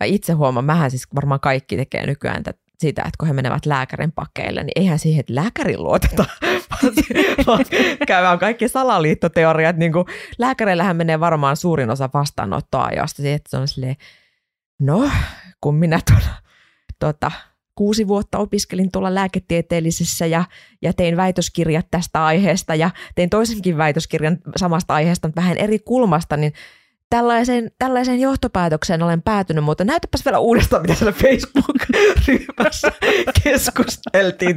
mä itse huomaan, mähän siis varmaan kaikki tekee nykyään tätä sitä, että kun he menevät lääkärin pakeille, niin eihän siihen, että lääkärin luoteta, vaan käydään kaikki salaliittoteoriat. Niin kuin, lääkäreillähän menee varmaan suurin osa vastaanottoajasta siihen, että se on silleen, no, kun minä tuolla, tuota, kuusi vuotta opiskelin tuolla lääketieteellisessä ja, ja tein väitöskirjat tästä aiheesta ja tein toisenkin väitöskirjan samasta aiheesta, mutta vähän eri kulmasta, niin tällaiseen, tällaiseen johtopäätökseen olen päätynyt, mutta näytäpäs vielä uudestaan, mitä siellä Facebook-ryhmässä keskusteltiin.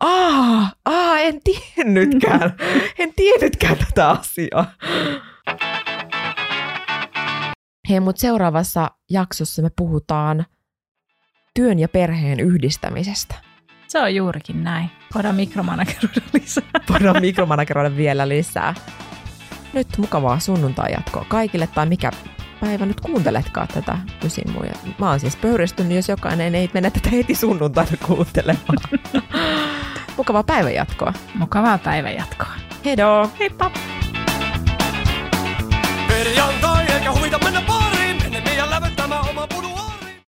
Aa, aa, en tiennytkään, en tiennytkään tätä asiaa. Hei, mutta seuraavassa jaksossa me puhutaan työn ja perheen yhdistämisestä. Se on juurikin näin. Voidaan mikromanageroida lisää. Voidaan mikromanageroida vielä lisää. Nyt mukavaa sunnuntai-jatkoa kaikille, tai mikä päivä nyt kuunteletkaan tätä ysimuja. Mä oon siis pöyristynyt, jos jokainen ei mene tätä heti sunnuntaina kuuntelemaan. mukavaa päivänjatkoa. Mukavaa päivänjatkoa. Hedo! Heippa!